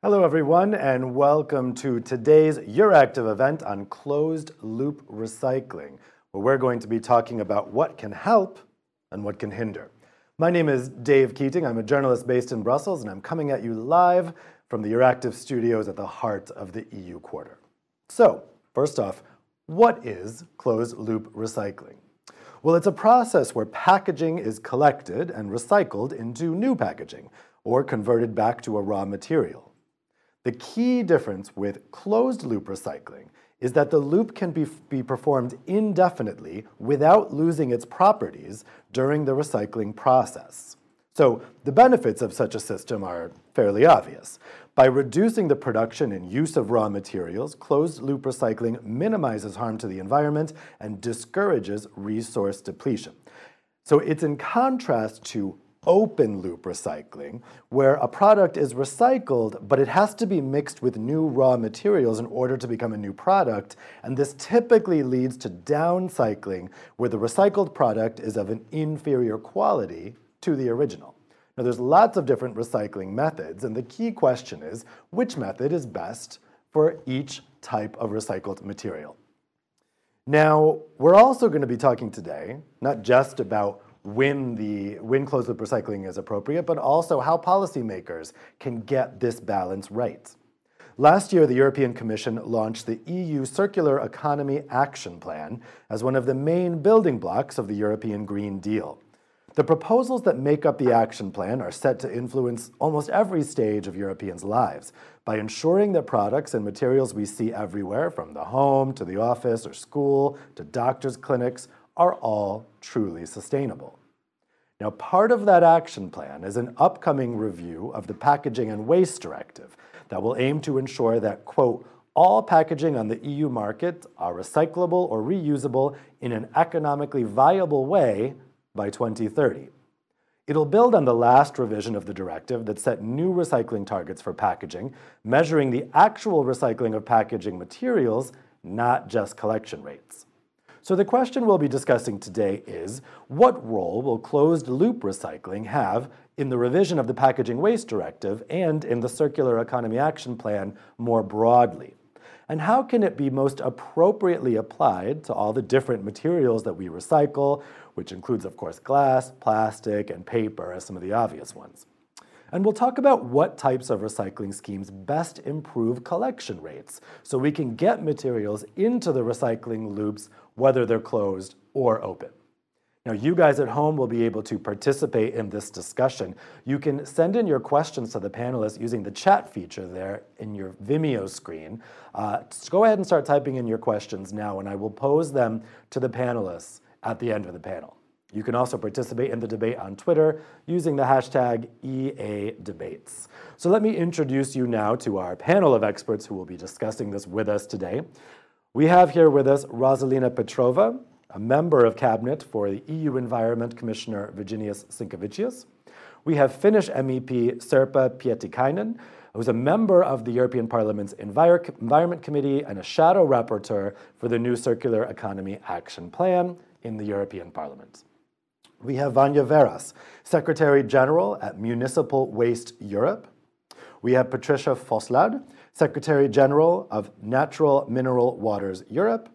Hello, everyone, and welcome to today's Euractiv event on closed loop recycling, where we're going to be talking about what can help and what can hinder. My name is Dave Keating. I'm a journalist based in Brussels, and I'm coming at you live from the Euractiv studios at the heart of the EU quarter. So, first off, what is closed loop recycling? Well, it's a process where packaging is collected and recycled into new packaging or converted back to a raw material. The key difference with closed-loop recycling is that the loop can be, be performed indefinitely without losing its properties during the recycling process. So the benefits of such a system are fairly obvious. By reducing the production and use of raw materials, closed-loop recycling minimizes harm to the environment and discourages resource depletion. So it's in contrast to open loop recycling, where a product is recycled, but it has to be mixed with new raw materials in order to become a new product, and this typically leads to downcycling, where the recycled product is of an inferior quality to the original. Now, there's lots of different recycling methods, and the key question is, which method is best for each type of recycled material? Now, we're also going to be talking today, not just about when the when closed loop recycling is appropriate, but also how policymakers can get this balance right. Last year, the European Commission launched the EU Circular Economy Action Plan as one of the main building blocks of the European Green Deal. The proposals that make up the action plan are set to influence almost every stage of Europeans' lives by ensuring that products and materials we see everywhere, from the home to the office or school to doctors' clinics, are all truly sustainable. Now, part of that action plan is an upcoming review of the Packaging and Waste Directive that will aim to ensure that, quote, all packaging on the EU market are recyclable or reusable in an economically viable way by 2030. It'll build on the last revision of the directive that set new recycling targets for packaging, measuring the actual recycling of packaging materials, not just collection rates. So the question we'll be discussing today is, what role will closed-loop recycling have in the revision of the Packaging Waste Directive and in the Circular Economy Action Plan more broadly? And how can it be most appropriately applied to all the different materials that we recycle, which includes, of course, glass, plastic, and paper as some of the obvious ones? And we'll talk about what types of recycling schemes best improve collection rates so we can get materials into the recycling loops whether they're closed or open. Now, you guys at home will be able to participate in this discussion. You can send in your questions to the panelists using the chat feature there in your Vimeo screen. Uh, go ahead and start typing in your questions now, and I will pose them to the panelists at the end of the panel. You can also participate in the debate on Twitter using the hashtag EADebates. So let me introduce you now to our panel of experts who will be discussing this with us today. We have here with us Rosalina Petrova, a member of cabinet for the EU Environment Commissioner Virginijus Sinkevicius. We have Finnish MEP Sirpa Pietikainen, who's a member of the European Parliament's Envir Environment Committee and a shadow rapporteur for the new Circular Economy Action Plan in the European Parliament. We have Vanya Veras, Secretary General at Municipal Waste Europe. We have Patricia Fosselard, Secretary General of Natural Mineral Waters Europe.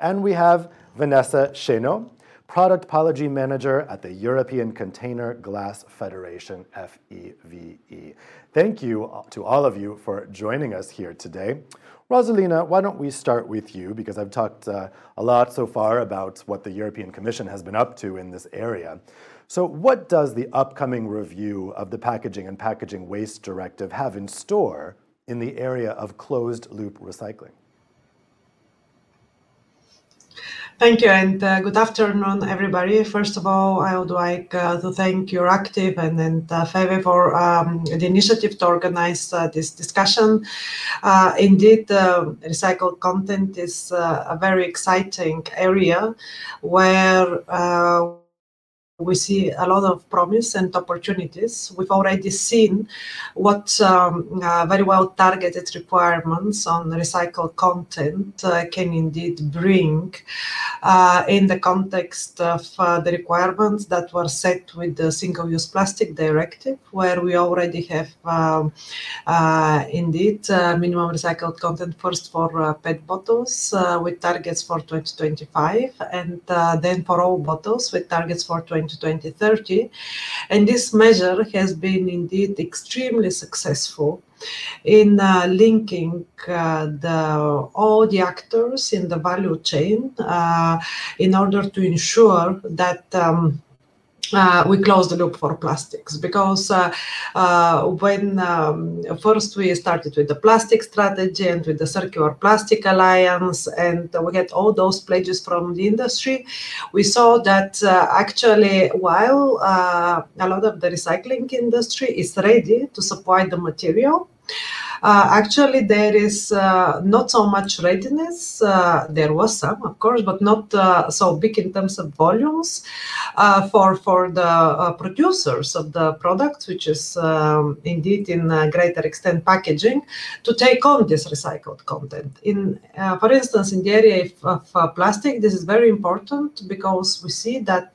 And we have Vanessa Chesnot, Product Policy Manager at the European Container Glass Federation, FEVE. Thank you to all of you for joining us here today. Rosalina, why don't we start with you, because I've talked uh, a lot so far about what the European Commission has been up to in this area. So what does the upcoming review of the Packaging and Packaging Waste Directive have in store in the area of closed-loop recycling? Thank you and uh, good afternoon, everybody. First of all, I would like uh, to thank Euractiv and, and uh, FEVE for um, the initiative to organize uh, this discussion. Uh, indeed, recycled content is uh, a very exciting area where we see a lot of promise and opportunities. We've already seen what um, uh, very well targeted requirements on recycled content uh, can indeed bring uh, in the context of uh, the requirements that were set with the Single-Use Plastic Directive, where we already have um, uh, indeed uh, minimum recycled content first for PET bottles with targets for 2025 and then for all bottles with targets for 20 2030. And this measure has been indeed extremely successful in uh, linking uh, the, all the actors in the value chain uh, in order to ensure that um, uh, we close the loop for plastics because uh, uh, when um, first we started with the plastic strategy and with the circular plastic alliance and we had all those pledges from the industry we saw that uh, actually while uh, a lot of the recycling industry is ready to supply the material actually, there is uh, not so much readiness. Uh, there was some, of course, but not uh, so big in terms of volumes uh, for for the uh, producers of the products, which is um, indeed in a greater extent packaging, to take on this recycled content. In, for instance, in the area of, of plastic, this is very important because we see that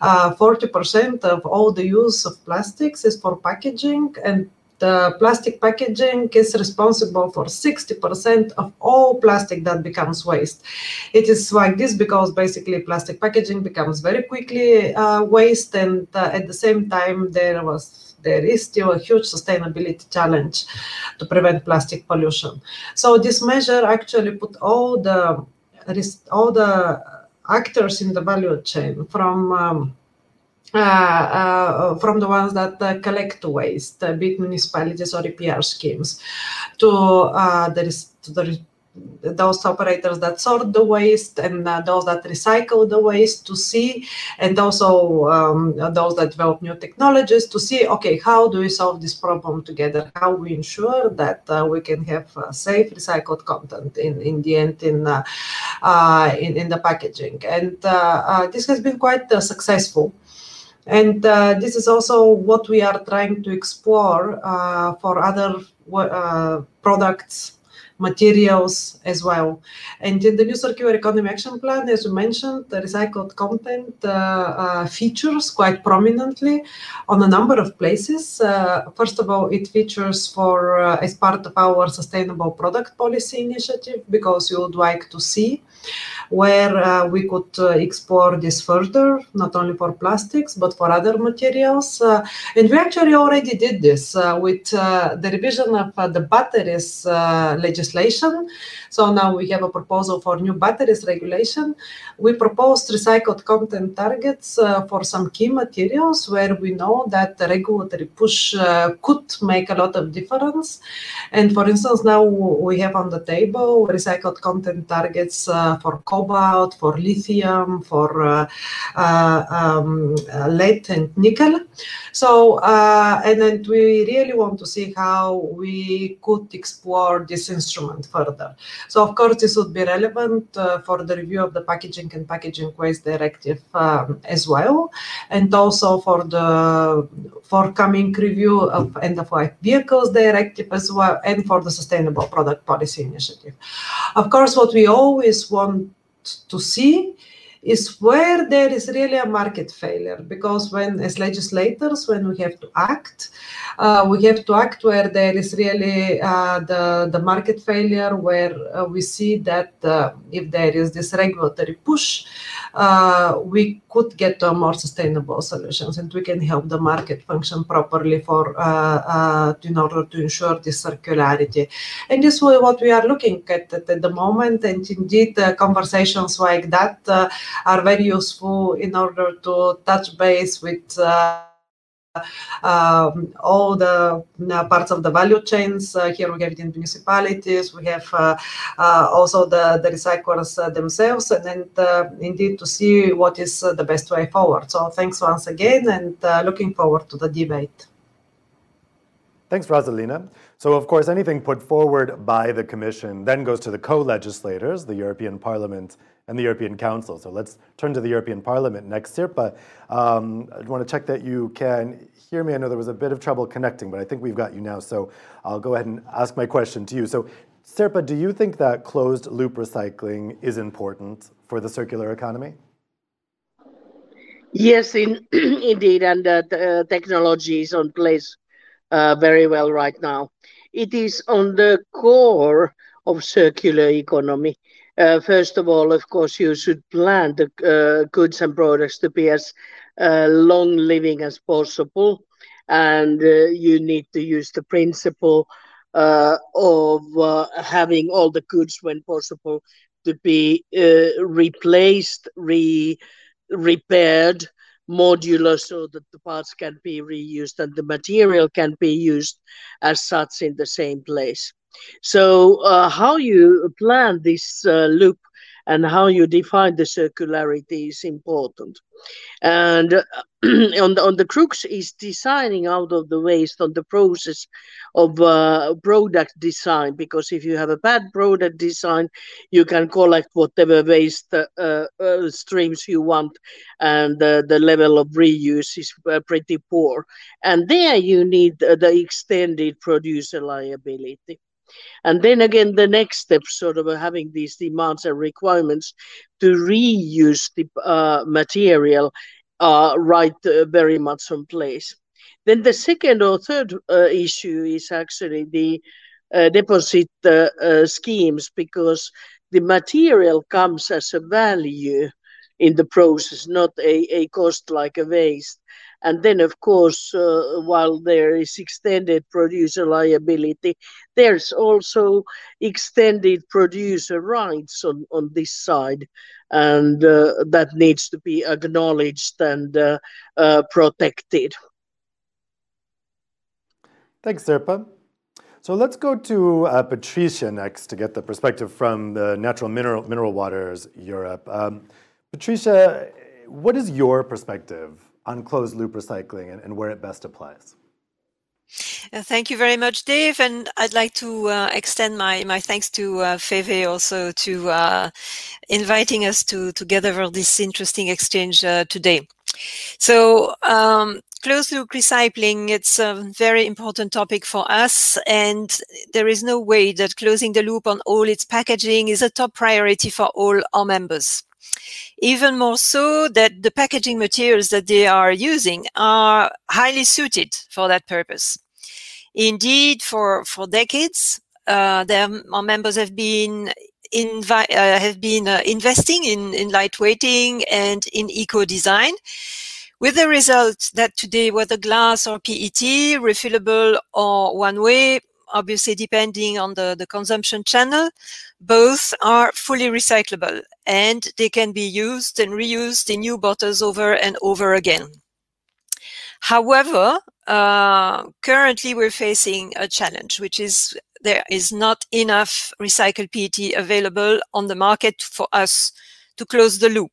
40% of all the use of plastics is for packaging and the plastic packaging is responsible for 60% of all plastic that becomes waste. It is like this because basically plastic packaging becomes very quickly uh, waste, and uh, at the same time there was there is still a huge sustainability challenge to prevent plastic pollution. So this measure actually put all the all the actors in the value chain from um, uh, uh, from the ones that uh, collect waste, big municipalities or EPR schemes, to the, to the those operators that sort the waste and uh, those that recycle the waste to see and also um, those that develop new technologies to see okay how do we solve this problem together? How we ensure that uh, we can have uh, safe recycled content in, in the end in, in, in the packaging? And this has been quite successful and uh, this is also what we are trying to explore uh, for other uh, products materials as well. And in the new circular economy action plan, as you mentioned, the recycled content uh, uh, features quite prominently on a number of places. Uh, first of all, it features for as part of our sustainable product policy initiative because we would like to see where uh, we could uh, explore this further, not only for plastics, but for other materials. Uh, and we actually already did this with the revision of the batteries legislation. So now we have a proposal for new batteries regulation. We proposed recycled content targets uh, for some key materials where we know that the regulatory push uh, could make a lot of difference. And for instance, now we have on the table recycled content targets uh, for cobalt, for lithium, for um, lead and nickel. So, and then we really want to see how we could explore this instrument further. So of course, this would be relevant uh, for the review of the Packaging and Packaging Waste Directive um, as well, and also for the forthcoming review of end-of-life vehicles directive as well, and for the Sustainable Product Policy Initiative. Of course, what we always want to see is where there is really a market failure because when as legislators when we have to act uh, we have to act where there is really uh, the, the market failure, where uh, we see that uh, if there is this regulatory push, uh, we could get to more sustainable solutions and we can help the market function properly for uh, in order to ensure this circularity. And this is what we are looking at at, at the moment. And indeed, conversations like that are very useful in order to touch base with um, all the uh, parts of the value chains. Uh, here we have it in municipalities. We have uh, uh also the, the recyclers uh, themselves, and then uh, indeed to see what is the best way forward. So thanks once again, and looking forward to the debate. Thanks, Rosalina. So, of course, anything put forward by the Commission then goes to the co legislators, the European Parliament and the European Council. So, let's turn to the European Parliament next. Sirpa, um, I want to check that you can hear me. I know there was a bit of trouble connecting, but I think we've got you now. So, I'll go ahead and ask my question to you. So, Sirpa, do you think that closed loop recycling is important for the circular economy? Yes, in, indeed, and uh, technology is on place uh, very well right now. It is on the core of circular economy. Uh, first of all, of course, you should plan the uh, goods and products to be as uh, long living as possible, and you need to use the principle of having all the goods, when possible, to be replaced, re repaired, modular so that the parts can be reused and the material can be used as such in the same place. So, uh, how you plan this uh, loop and how you define the circularity is important. And on the on the crux is designing out of the waste on the process of uh, product design because if you have a bad product design, you can collect whatever waste uh, uh, streams you want, and the level of reuse is uh, pretty poor. And there you need the extended producer liability. And then again, the next step, sort of having these demands and requirements to reuse the uh, material, uh, right uh, very much on place. Then the second or third uh, issue is actually the uh, deposit uh, schemes because the material comes as a value in the process, not a, a cost like a waste. And then, of course, uh, while there is extended producer liability, there's also extended producer rights on, on this side. And uh, that needs to be acknowledged and uh, uh protected. Thanks, Sirpa. So let's go to uh, Patricia next to get the perspective from the Natural Mineral, Mineral Waters Europe. Um, Patricia, what is your perspective on closed loop recycling and, and where it best applies. Uh, thank you very much, Dave. And I'd like to uh, extend my, my thanks to uh, Feve also to uh, inviting us to together for this interesting exchange uh, today. So um, closed loop recycling, it's a very important topic for us. And there is no way that closing the loop on all its packaging is a top priority for all our members even more so that the packaging materials that they are using are highly suited for that purpose. Indeed, for, for decades, uh, their, our members have been uh, have been uh, investing in, in lightweighting and in eco design with the result that today, whether glass or PET, refillable or one way, obviously depending on the, the consumption channel, both are fully recyclable and they can be used and reused in new bottles over and over again. However, uh, currently we're facing a challenge, which is there is not enough recycled PET available on the market for us to close the loop.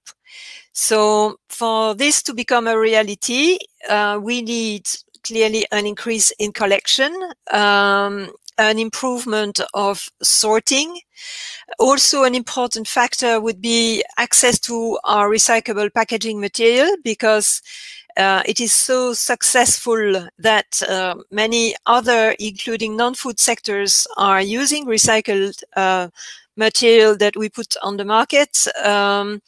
So for this to become a reality, uh, we need clearly an increase in collection, um, an improvement of sorting. Also, an important factor would be access to our recyclable packaging material because uh, it is so successful that uh, many other, including non-food sectors, are using recycled uh, material that we put on the market. Um,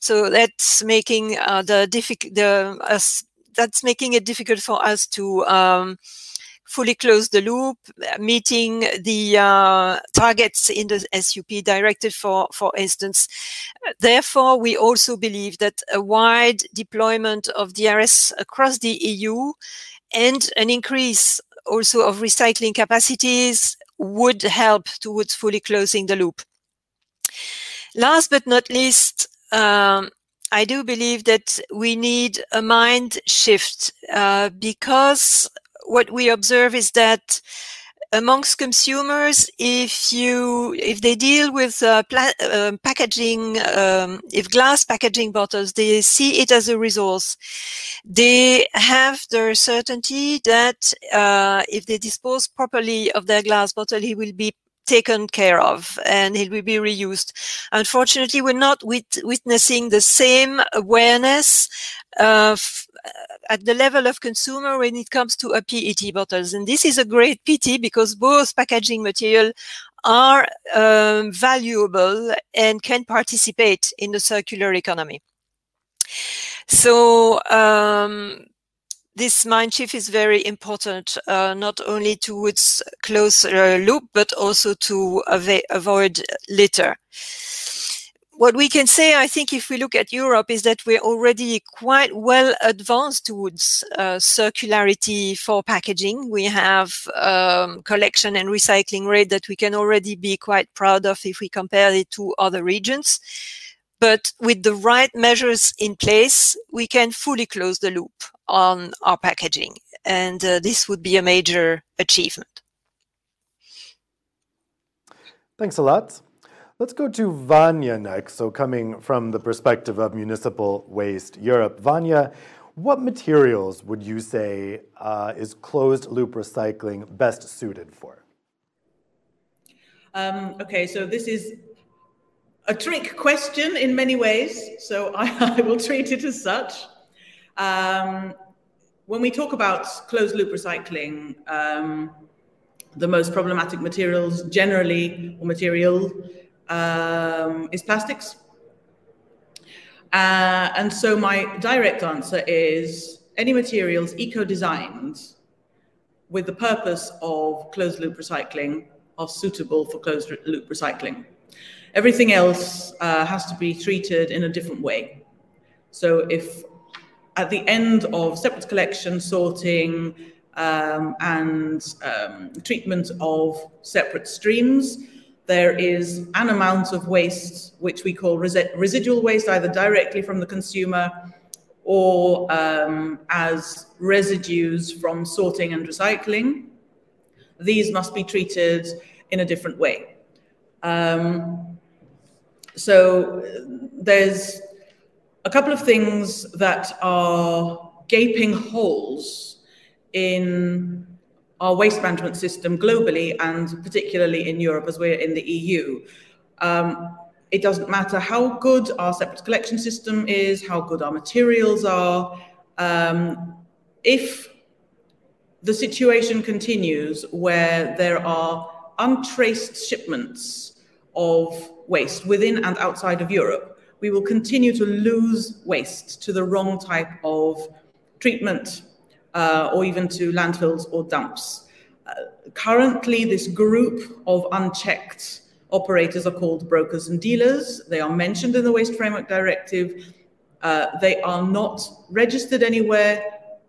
so that's making uh, the difficult the that's making it difficult for us to um, fully close the loop, meeting the uh, targets in the SUP directive, for, for instance. Therefore, we also believe that a wide deployment of DRS across the EU and an increase also of recycling capacities would help towards fully closing the loop. Last but not least, um, I do believe that we need a mind shift uh, because what we observe is that amongst consumers, if you if they deal with uh, uh, packaging, um, if glass packaging bottles, they see it as a resource. They have the certainty that uh, if they dispose properly of their glass bottle, he will be taken care of and it will be reused. Unfortunately, we're not wit- witnessing the same awareness uh, at the level of consumer when it comes to a PET bottles. And this is a great pity because both packaging material are um, valuable and can participate in the circular economy. So um, this mind shift is very important, uh, not only towards close uh, loop, but also to avoid litter. What we can say, I think, if we look at Europe, is that we're already quite well advanced towards uh, circularity for packaging. We have um, collection and recycling rate that we can already be quite proud of if we compare it to other regions. But with the right measures in place, we can fully close the loop on our packaging. And uh, this would be a major achievement. Thanks a lot. Let's go to Vanya next. So, coming from the perspective of Municipal Waste Europe, Vanya, what materials would you say uh, is closed loop recycling best suited for? Um, okay, so this is a trick question in many ways, so I, I will treat it as such. Um, when we talk about closed loop recycling, um, the most problematic materials generally, or material, um, is plastics. Uh, and so my direct answer is any materials eco-designed with the purpose of closed loop recycling are suitable for closed loop recycling. Everything else uh, has to be treated in a different way. So if at the end of separate collection, sorting, um, and um, treatment of separate streams, there is an amount of waste which we call residual waste, either directly from the consumer or um, as residues from sorting and recycling. These must be treated in a different way. Um, so there's a couple of things that are gaping holes in our waste management system globally and particularly in Europe as we're in the EU. Um, it doesn't matter how good our separate collection system is, how good our materials are. Um, if the situation continues where there are untraced shipments of waste within and outside of Europe, we will continue to lose waste to the wrong type of treatment uh, or even to landfills or dumps. Uh, currently, this group of unchecked operators are called brokers and dealers. They are mentioned in the Waste Framework Directive. Uh, they are not registered anywhere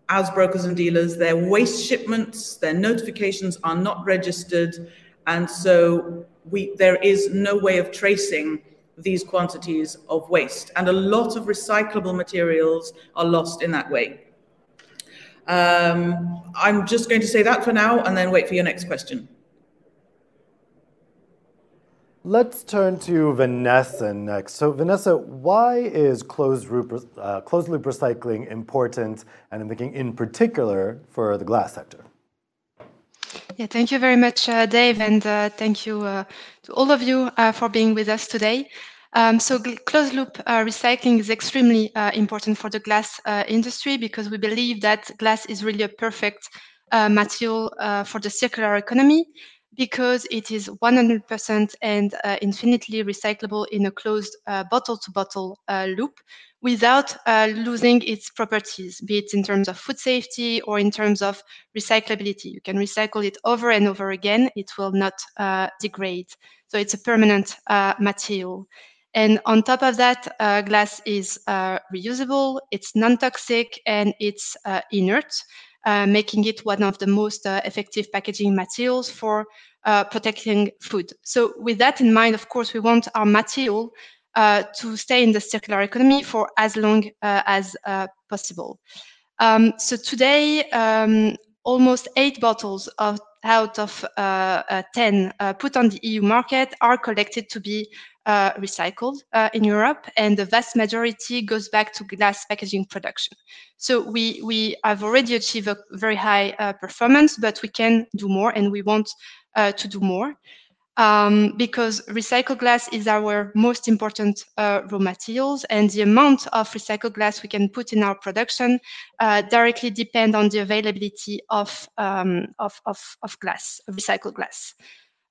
as brokers and dealers. Their waste shipments, their notifications are not registered. And so we, there is no way of tracing these quantities of waste. And a lot of recyclable materials are lost in that way. Um, I'm just going to say that for now and then wait for your next question. Let's turn to Vanessa next. So, Vanessa, why is closed loop, uh, closed loop recycling important, and I'm thinking in particular for the glass sector? Yeah, thank you very much, uh, Dave, and uh, thank you uh, all of you uh, for being with us today. Um, so closed loop uh, recycling is extremely uh, important for the glass industry because we believe that glass is really a perfect material for the circular economy because it is 100% and uh, infinitely recyclable in a closed bottle to bottle loop without uh, losing its properties, be it in terms of food safety or in terms of recyclability. You can recycle it over and over again, it will not uh, degrade. So it's a permanent uh, material. And on top of that, uh, glass is uh, reusable, it's non toxic, and it's uh, inert. making it one of the most effective packaging materials for protecting food. So, with that in mind, of course, we want our material uh, to stay in the circular economy for as long uh, as uh, possible. Um, so today, um, almost eight bottles of, out of uh, uh, 10 uh, put on the EU market are collected to be uh, recycled uh, in Europe, and the vast majority goes back to glass packaging production. So we, we have already achieved a very high uh, performance, but we can do more, and we want to do more. Um, because recycled glass is our most important uh, raw materials and the amount of recycled glass we can put in our production uh, directly depend on the availability of, um, of, of, of, glass, recycled glass.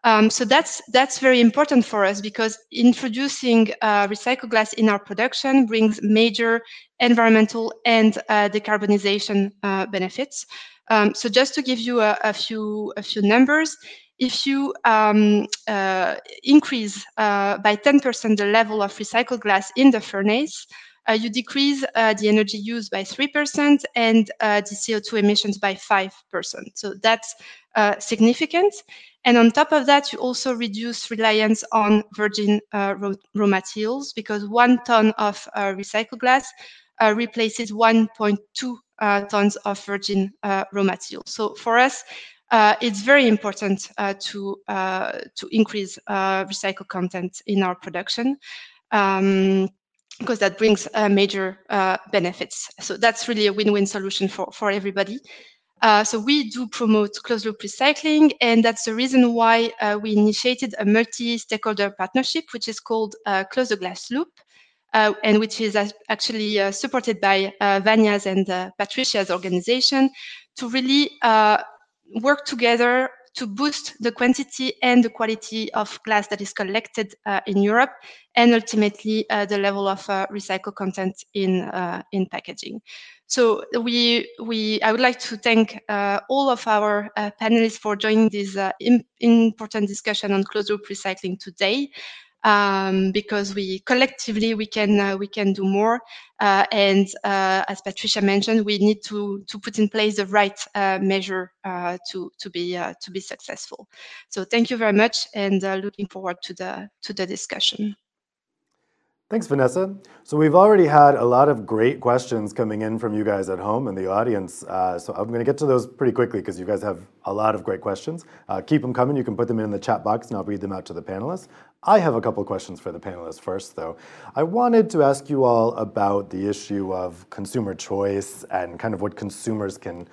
Um, so that's that's very important for us because introducing uh, recycled glass in our production brings major environmental and uh, decarbonization uh, benefits. Um, so just to give you a, a, few a few numbers, if you um, uh, increase uh, by 10% the level of recycled glass in the furnace, uh, you decrease uh, the energy used by 3% and uh, the CO2 emissions by 5%. So that's uh, significant. And on top of that, you also reduce reliance on virgin raw, raw, materials because one ton of recycled glass replaces 1.2 tons of virgin raw materials. So for us, it's very important to to increase recycled content in our production. Um, because that brings uh, major uh, benefits. So that's really a win-win solution for, for everybody. Uh, so we do promote closed loop recycling, and that's the reason why uh, we initiated a multi-stakeholder partnership, which is called uh, Close the Glass Loop, uh, and which is actually supported by Vanya's and Patricia's organization to really work together to boost the quantity and the quality of glass that is collected uh, in Europe, and ultimately uh, the level of uh, recycled content in uh, in packaging. So we we I would like to thank uh, all of our uh, panelists for joining this important discussion on closed loop recycling today um, because we collectively we can uh, we can do more. Uh, and uh, as Patricia mentioned, we need to to put in place the right uh, measure uh, to to be to be successful. So thank you very much, and looking forward to the to the discussion. Thanks, Vanessa. So we've already had a lot of great questions coming in from you guys at home and the audience. Uh, so I'm going to get to those pretty quickly because you guys have a lot of great questions. Uh, keep them coming. You can put them in the chat box and I'll read them out to the panelists. I have a couple questions for the panelists first, though. I wanted to ask you all about the issue of consumer choice and kind of what consumers can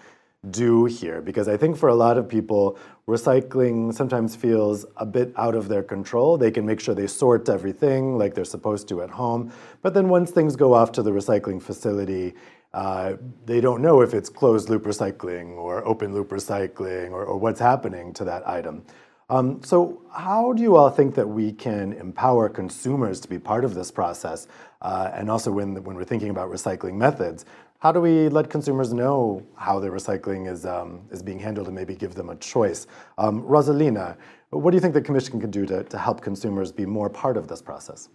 do here because I think for a lot of people, recycling sometimes feels a bit out of their control. They can make sure they sort everything like they're supposed to at home, but then once things go off to the recycling facility, uh, they don't know if it's closed loop recycling or open loop recycling or, or what's happening to that item. Um, so how do you all think that we can empower consumers to be part of this process? Uh, and also when, when we're thinking about recycling methods, how do we let consumers know how their recycling is, um, is being handled and maybe give them a choice? Um, Rosalina, what do you think the Commission can do to, to help consumers be more part of this process?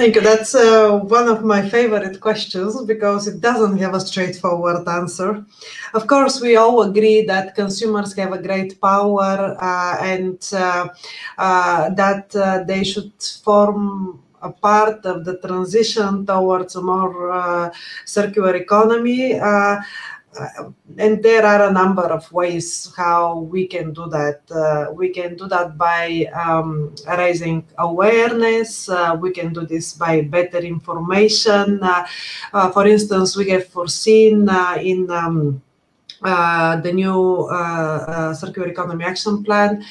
Thank you. That's uh, one of my favorite questions because it doesn't have a straightforward answer. Of course, we all agree that consumers have a great power uh, and uh, uh that uh, they should form a part of the transition towards a more uh, circular economy. Uh, uh, and there are a number of ways how we can do that. Uh, we can do that by um, raising awareness. Uh, we can do this by better information. Uh, for instance, we have foreseen in um, the new Circular Economy Action Plan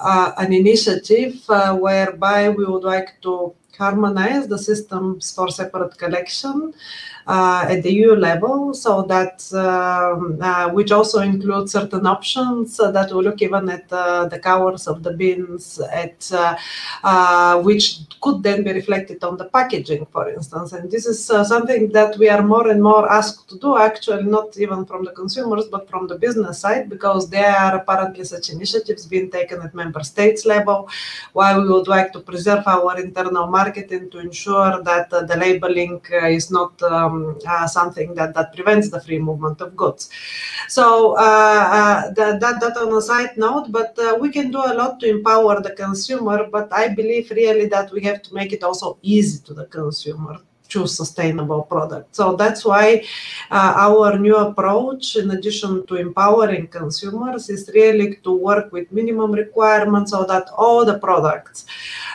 an initiative whereby we would like to harmonize the systems for separate collection uh, at the EU level, so that um, uh, which also includes certain options uh, that we look even at the covers of the bins, at which could then be reflected on the packaging, for instance. And this is something that we are more and more asked to do, actually, not even from the consumers, but from the business side, because there are apparently such initiatives being taken at member states level, while we would like to preserve our internal market and to ensure that the labeling is not um, uh, something that, that prevents the free movement of goods. So uh, uh, that, that, that on a side note, but we can do a lot to empower the consumer, but I believe really that we have to make it also easy to the consumer choose sustainable products. So that's why uh, our new approach, in addition to empowering consumers, is really to work with minimum requirements so that all the products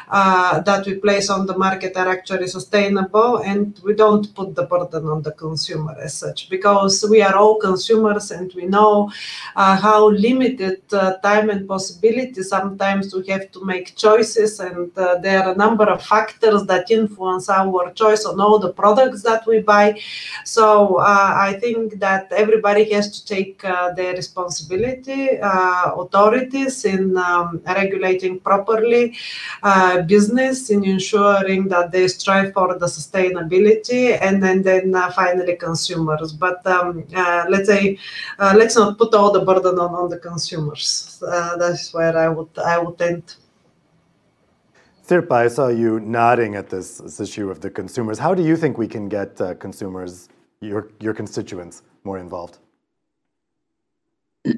uh, that we place on the market are actually sustainable and we don't put the burden on the consumer as such because we are all consumers and we know uh, how limited uh, time and possibility sometimes we have to make choices and uh, there are a number of factors that influence our choice all the products that we buy. So uh, i think that everybody has to take uh, their responsibility authorities in um, regulating properly business in ensuring that they strive for the sustainability and then then uh, finally consumers. But um, uh, let's say uh, let's not put all the burden on, on the consumers. Uh, that's where i would i would tend Sirpa, I saw you nodding at this, this, issue of the consumers. How do you think we can get uh, consumers, your, your constituents, more involved? well,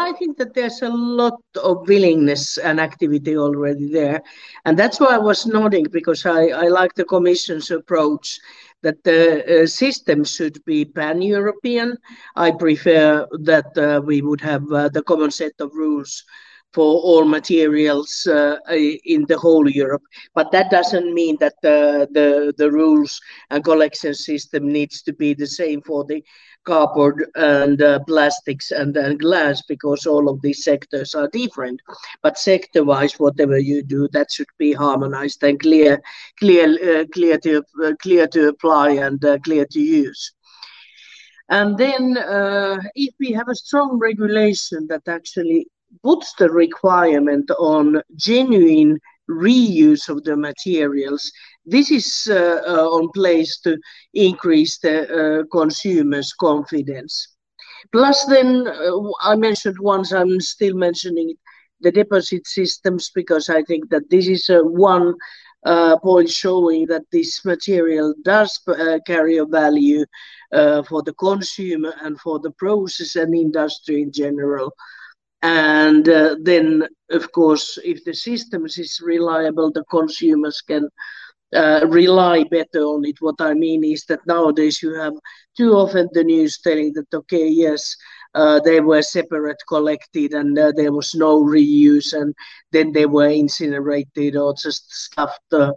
I think that there's a lot of willingness and activity already there. And that's why I was nodding, because I, I like the Commission's approach that the uh, system should be pan-European. I prefer that uh, we would have uh, the common set of rules for all materials uh, in the whole Europe. But that doesn't mean that the, the, the rules and collection system needs to be the same for the cardboard and uh, plastics and, and glass because all of these sectors are different. But sector-wise, whatever you do, that should be harmonized and clear, clear, uh, clear to uh, clear to apply and uh, clear to use. And then, uh, if we have a strong regulation that actually puts the requirement on genuine reuse of the materials, this is uh, uh, on place to increase the uh, consumers' confidence. Plus, then I mentioned once, I'm still mentioning the deposit systems because I think that this is one uh, point showing that this material does uh, carry a value uh, for the consumer and for the process and industry in general. And then, of course, if the systems is reliable, the consumers can uh, rely better on it. What I mean is that nowadays you have too often the news telling that, okay, yes, uh, they were separate collected and uh, there was no reuse and then they were incinerated or just stuffed uh,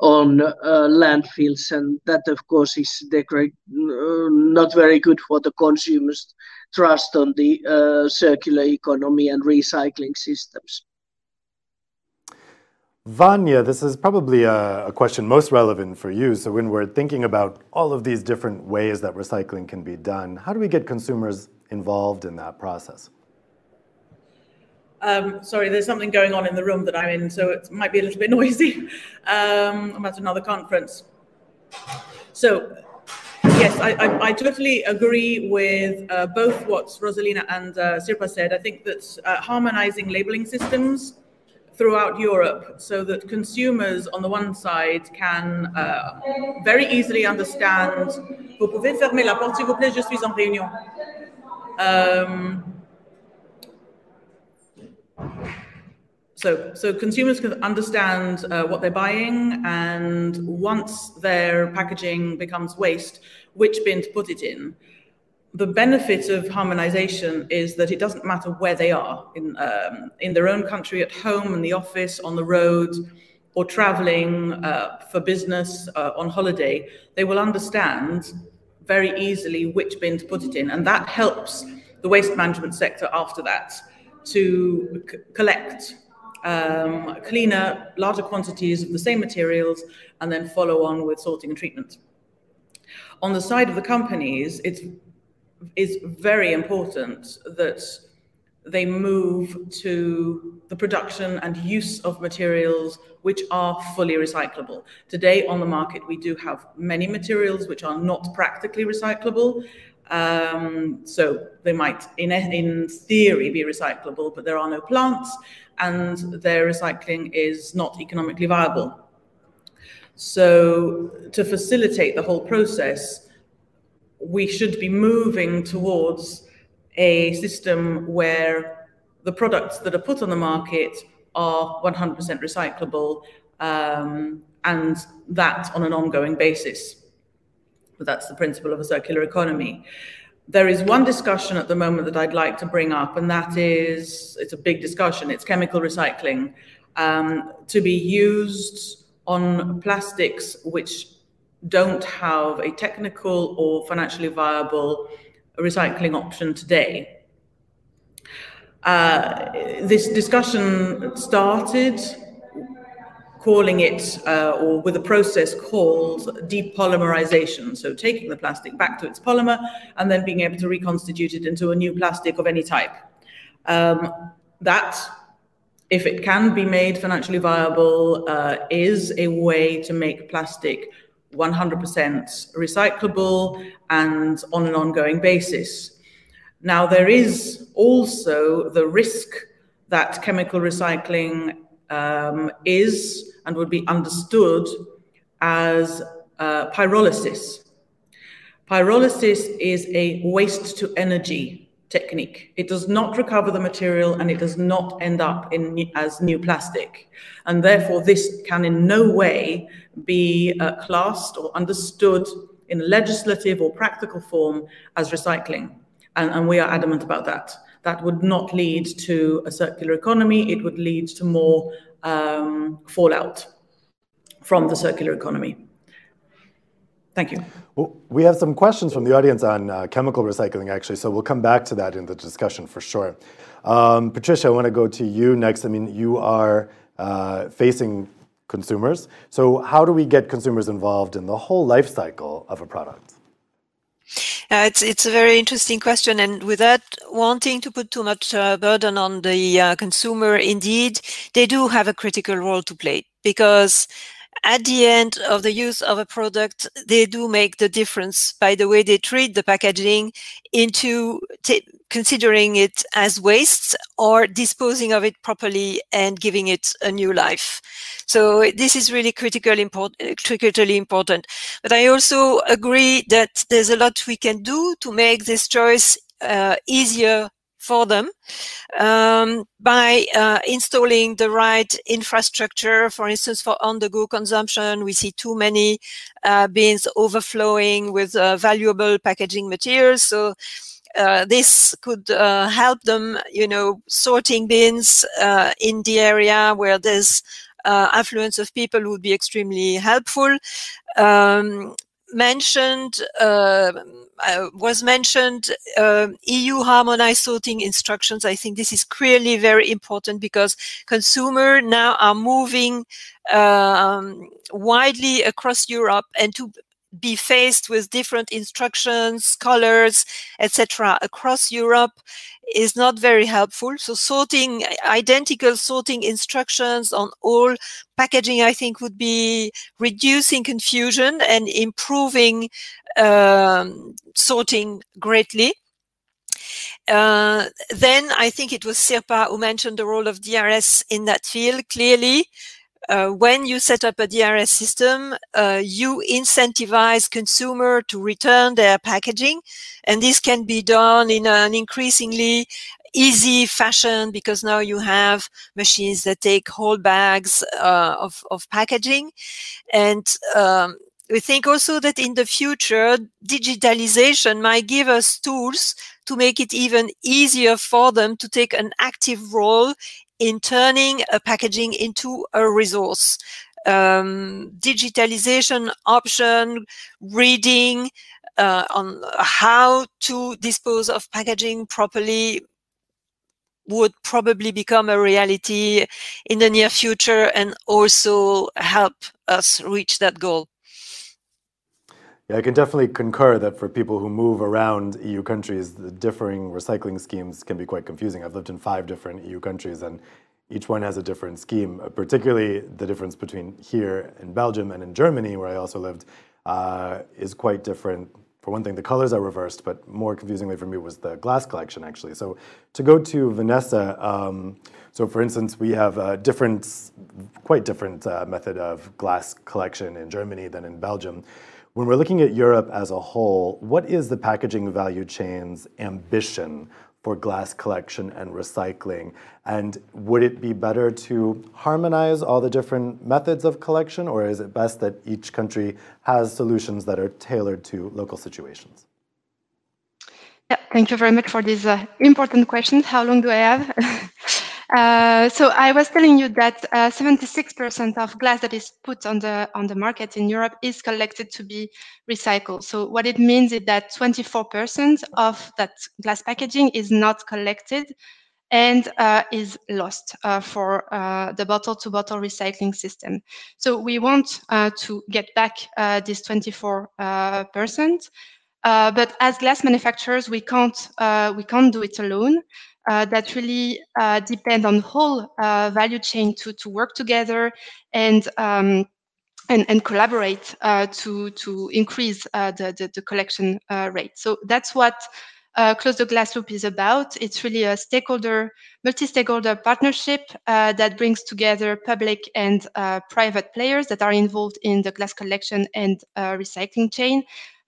on uh, landfills and that of course is uh, not very good for the consumers trust on the circular economy and recycling systems Vanya, this is probably a, a, question most relevant for you. So, when we're thinking about all of these different ways that recycling can be done, how do we get consumers involved in that process? Um, sorry, there's something going on in the room that I'm in, so it might be a little bit noisy. Um, I'm at another conference. So, yes, I, I, I totally agree with uh, both what Rosalina and uh, Sirpa said. I think that uh, harmonizing labeling systems throughout Europe so that consumers on the one side can uh, very easily understand. Vous pouvez fermer la porte s'il vous plaît, je suis en réunion. Um, so, so consumers can understand uh, what they're buying, and once their packaging becomes waste, which bin to put it in the benefit of harmonization is that it doesn't matter where they are in, um, in their own country, at home, in the office, on the road, or traveling uh, for business, uh, on holiday, they will understand very easily which bin to put it in. And that helps the waste management sector after that to collect um, cleaner, larger quantities of the same materials and then follow on with sorting and treatment. On the side of the companies, it's is very important that they move to the production and use of materials which are fully recyclable. Today on the market, we do have many materials which are not practically recyclable. Um, so they might, in, in theory, be recyclable, but there are no plants and their recycling is not economically viable. So to facilitate the whole process, we should be moving towards a system where the products that are put on the market are 100% recyclable um, and that on an ongoing basis. But that's the principle of a circular economy. There is one discussion at the moment that I'd like to bring up, and that is it's a big discussion. It's chemical recycling um, to be used on plastics which don't have a technical or financially viable recycling option today. Uh, this discussion started calling it, uh, or with a process called depolymerization. So taking the plastic back to its polymer and then being able to reconstitute it into a new plastic of any type. Um, that, if it can be made financially viable, uh, is a way to make plastic 100% recyclable and on an ongoing basis. Now, there is also the risk that chemical recycling um, is and would be understood as uh, pyrolysis. Pyrolysis is a waste to energy technique. It does not recover the material and it does not end up in as new plastic. And therefore, this can in no way be uh, classed or understood in a legislative or practical form as recycling. And, and we are adamant about that. That would not lead to a circular economy, it would lead to more um, fallout from the circular economy. Thank you. Well, we have some questions from the audience on uh, chemical recycling, actually, so we'll come back to that in the discussion for sure. Um, Patricia, I want to go to you next. I mean, you are uh, facing consumers. So, how do we get consumers involved in the whole life cycle of a product? Uh, it's it's a very interesting question, and without wanting to put too much uh, burden on the uh, consumer, indeed, they do have a critical role to play because at the end of the use of a product, they do make the difference by the way they treat the packaging into t- considering it as waste or disposing of it properly and giving it a new life. So this is really critical import, critically important. But I also agree that there's a lot we can do to make this choice uh, easier for them um, by uh, installing the right infrastructure. For instance, for on-the-go consumption, we see too many uh, bins overflowing with uh, valuable packaging materials. So uh, this could uh, help them, you know, sorting bins uh, in the area where there's affluence of people would be extremely helpful. Um, mentioned uh, uh, was mentioned uh, EU harmonized sorting instructions. I think this is clearly very important because consumers now are moving um, widely across Europe and to be faced with different instructions, colors, etc. across Europe is not very helpful. So sorting, identical sorting instructions on all packaging, I think would be reducing confusion and improving um, sorting greatly. Uh, then I think it was Sirpa who mentioned the role of DRS in that field. Clearly, uh, when you set up a DRS system, uh, you incentivize consumer to return their packaging, and this can be done in an increasingly easy fashion because now you have machines that take whole bags uh, of, of packaging, and um, we think also that in the future, digitalization might give us tools to make it even easier for them to take an active role in turning a packaging into a resource. Um, digitalization option, reading uh, on how to dispose of packaging properly would probably become a reality in the near future and also help us reach that goal. Yeah, I can definitely concur that for people who move around EU countries, the differing recycling schemes can be quite confusing. I've lived in five different EU countries, and each one has a different scheme. Uh, particularly, the difference between here in Belgium and in Germany, where I also lived, uh, is quite different. For one thing, the colors are reversed, but more confusingly for me was the glass collection, actually. So, to go to Vanessa, um, so for instance, we have a different, quite different uh, method of glass collection in Germany than in Belgium. When we're looking at Europe as a whole, what is the packaging value chain's ambition for glass collection and recycling? And would it be better to harmonize all the different methods of collection, or is it best that each country has solutions that are tailored to local situations? Yeah, thank you very much for these uh, important questions. How long do I have? Uh, so I was telling you that 76% uh, of glass that is put on the on the market in Europe is collected to be recycled. So what it means is that 24% of that glass packaging is not collected and uh, is lost uh, for uh, the bottle-to-bottle recycling system. So we want to get back this 24%. but as glass manufacturers, we can't we can't do it alone uh, that really uh, depend on the whole uh, value chain to, to work together and um, and, and collaborate uh, to to increase uh, the, the, the collection uh, rate. So that's what Close the Glass Loop is about. It's really a stakeholder, multi-stakeholder partnership that brings together public and private players that are involved in the glass collection and recycling chain.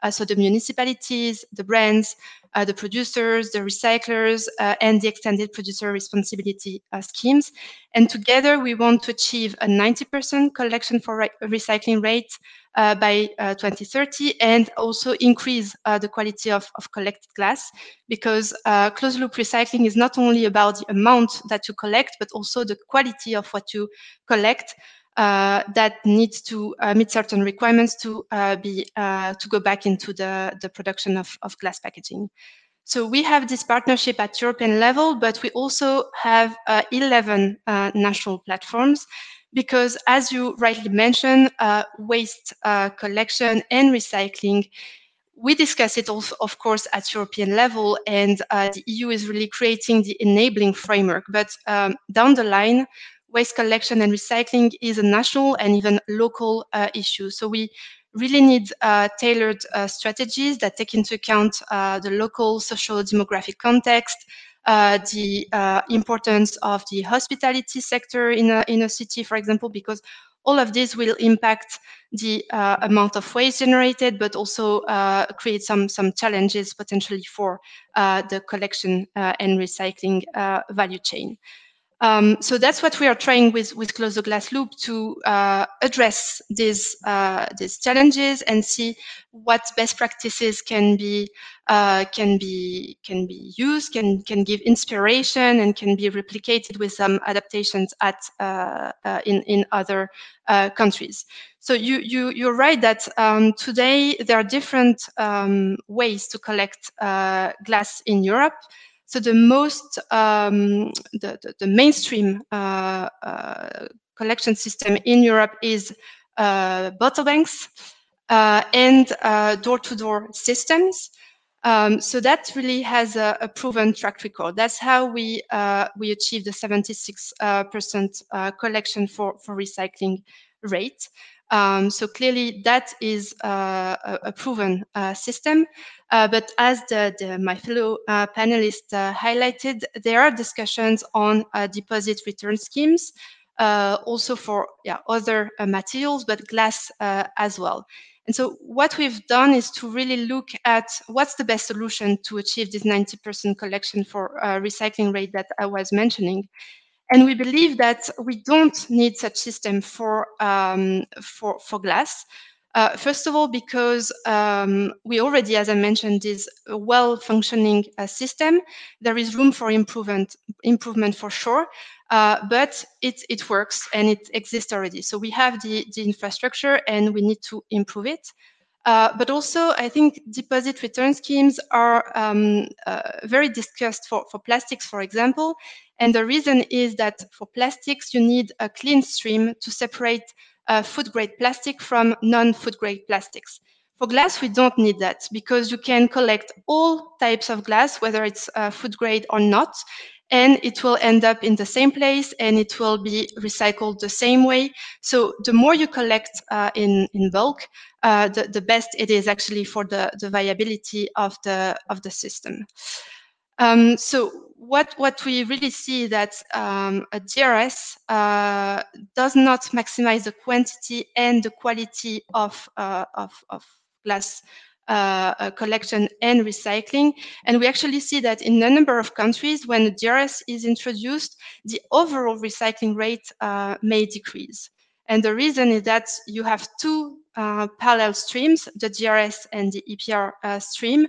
so the municipalities, the brands, uh, the producers, the recyclers, uh, and the extended producer responsibility uh, schemes. And together, we want to achieve a 90% collection for re recycling rate uh, by uh, 2030 and also increase uh, the quality of, of collected glass because closed loop recycling is not only about the amount that you collect, but also the quality of what you collect that needs to uh, meet certain requirements to uh, be uh, to go back into the, the production of, of glass packaging. So we have this partnership at European level, but we also have uh, 11 uh, national platforms because as you rightly mentioned, waste collection and recycling we discuss it also, of course, at European level, and uh, the EU is really creating the enabling framework. But um, down the line, waste collection and recycling is a national and even local uh, issue. So we really need uh, tailored uh, strategies that take into account uh, the local social demographic context, uh, the uh, importance of the hospitality sector in a, in a city, for example, because all of this will impact the amount of waste generated, but also create some, some challenges potentially for the collection and recycling value chain. Um, so that's what we are trying with with Close the Glass Loop to uh, address these uh, these challenges and see what best practices can be uh, can be can be used, can can give inspiration, and can be replicated with some adaptations at uh, uh, in in other uh, countries. So you you you're right that um, today there are different um, ways to collect glass in Europe. So the most, um, the, the, the, mainstream uh, uh, collection system in Europe is uh, bottle banks uh, and door-to-door -door systems. Um, so that really has a, a, proven track record. That's how we uh, we achieved the 76% uh, collection for, for recycling rate. Um, so clearly that is uh, a, proven uh, system. Uh, but as the, the, my fellow uh, panelists uh, highlighted, there are discussions on uh, deposit return schemes, also for yeah, other materials, but glass as well. And so what we've done is to really look at what's the best solution to achieve this 90% collection for recycling rate that I was mentioning. And we believe that we don't need such system for, um, for, for glass. Uh, first of all, because um, we already, as I mentioned, is a well-functioning uh, system. There is room for improvement, improvement for sure, uh, but it, it works and it exists already. So we have the, the infrastructure and we need to improve it. Uh, but also, I think deposit return schemes are um, uh, very discussed for, for plastics, for example. And the reason is that for plastics, you need a clean stream to separate uh, food grade plastic from non food grade plastics. For glass, we don't need that because you can collect all types of glass, whether it's uh, food grade or not, and it will end up in the same place and it will be recycled the same way. So the more you collect uh, in, in bulk, uh, the, the best it is actually for the, the viability of the, of the system. Um, so what, what we really see that um, a DRS uh, does not maximize the quantity and the quality of, uh, of, of glass uh, collection and recycling. And we actually see that in a number of countries, when the DRS is introduced, the overall recycling rate uh, may decrease. And the reason is that you have two uh, parallel streams, the DRS and the EPR uh, stream.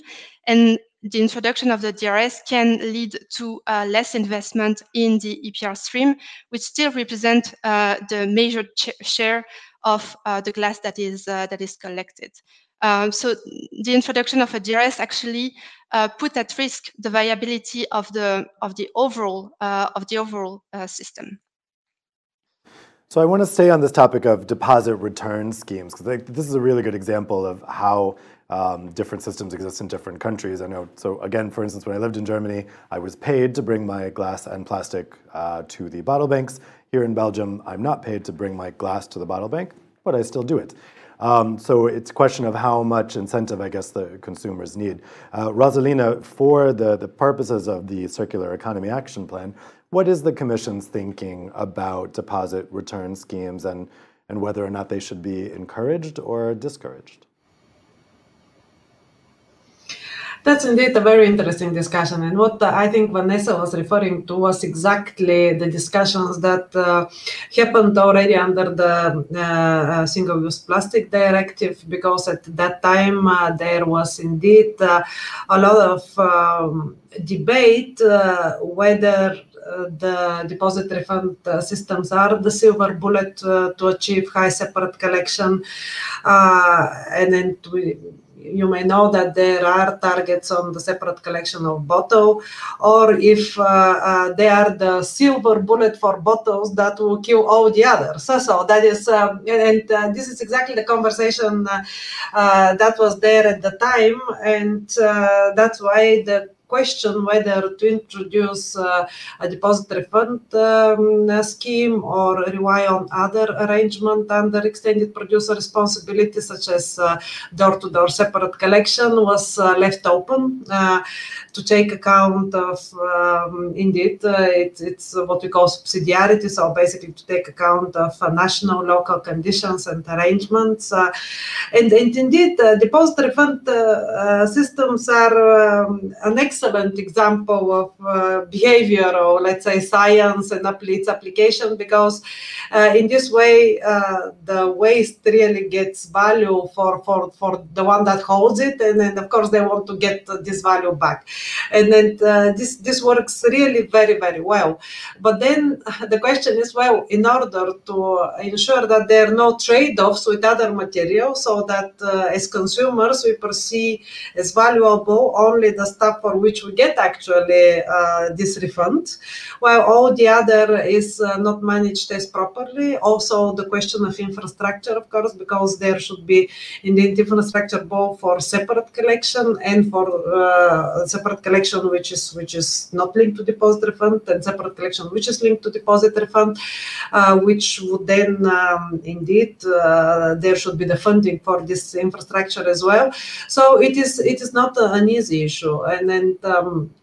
And the introduction of the DRS can lead to uh, less investment in the EPR stream, which still represent uh, the major share of uh, the glass that is uh, that is collected. Um, so the introduction of a DRS actually uh, put at risk the viability of the of the overall uh, of the overall system. So I want to stay on this topic of deposit return schemes because this is a really good example of how um, different systems exist in different countries. I know. So again, for instance, when I lived in Germany, I was paid to bring my glass and plastic uh, to the bottle banks. Here in Belgium, I'm not paid to bring my glass to the bottle bank, but I still do it. Um, so it's a question of how much incentive, I guess, the consumers need. Uh, Rosalina, for the, the purposes of the Circular Economy Action Plan, what is the Commission's thinking about deposit return schemes and, and whether or not they should be encouraged or discouraged? That's indeed a very interesting discussion. And what uh, I think Vanessa was referring to was exactly the discussions that uh, happened already under the uh, uh single use plastic directive, because at that time uh, there was indeed uh, a lot of um, debate whether the deposit refund systems are the silver bullet to achieve high separate collection. and then we, you may know that there are targets on the separate collection of bottle, or if uh, uh, they are the silver bullet for bottles that will kill all the others. So, so that is, um, and uh, this is exactly the conversation uh, uh, that was there at the time, and uh, that's why the question whether to introduce uh, a deposit refund um, scheme or rely on other arrangement under extended producer responsibility, such as uh, door-to-door separate collection, was uh, left open to take account of, um, indeed, it, it's what we call subsidiarity, so basically to take account of national, local conditions and arrangements. and, and indeed, deposit refund systems are um, an excellent excellent example of uh, behavior or let's say science and its application because uh, in this way uh, the waste really gets value for, for, for the one that holds it and then of course they want to get this value back. And then uh, this this works really very very well. But then the question is well in order to ensure that there are no trade-offs with other materials so that uh, as consumers we perceive as valuable only the stuff for which which we get actually uh, this refund, while all the other is uh, not managed as properly. Also, the question of infrastructure, of course, because there should be indeed infrastructure both for separate collection and for uh, separate collection which is which is not linked to deposit refund and separate collection which is linked to deposit refund, which would then um, indeed there should be the funding for this infrastructure as well. So it is it is not an easy issue, and then um,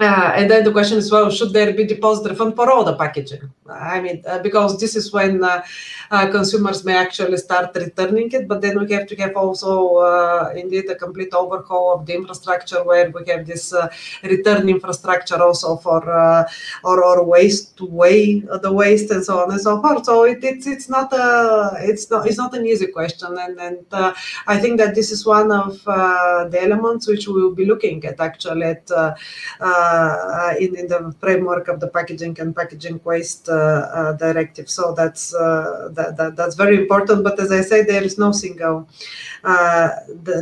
uh, and then the question is, well, should there be deposit refund for all the packaging? I mean, uh, because this is when uh, uh consumers may actually start returning it, but then we have to have also uh, indeed a complete overhaul of the infrastructure where we have this uh, return infrastructure also for or, or waste to weigh the waste and so on and so forth. So it, it's it's not a it's not it's not an easy question, and and I think that this is one of the elements which we will be looking at actually at Uh, in, in the framework of the packaging and packaging waste uh, uh, directive. So that's uh, that, that, that's very important. But as I say, there is no single uh,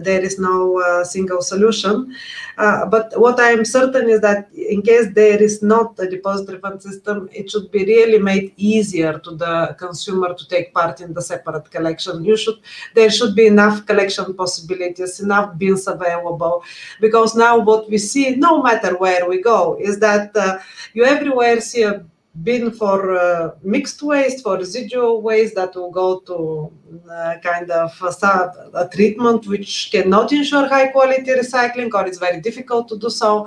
there is no single solution. but what I am certain is that in case there is not a deposit refund system, it should be really made easier to the consumer to take part in the separate collection. You should there should be enough collection possibilities, enough bins available, because now what we see, no matter where we go, is that uh, you everywhere see a been for uh, mixed waste, for residual waste that will go to uh, kind of a, a, treatment which cannot ensure high quality recycling or it's very difficult to do so.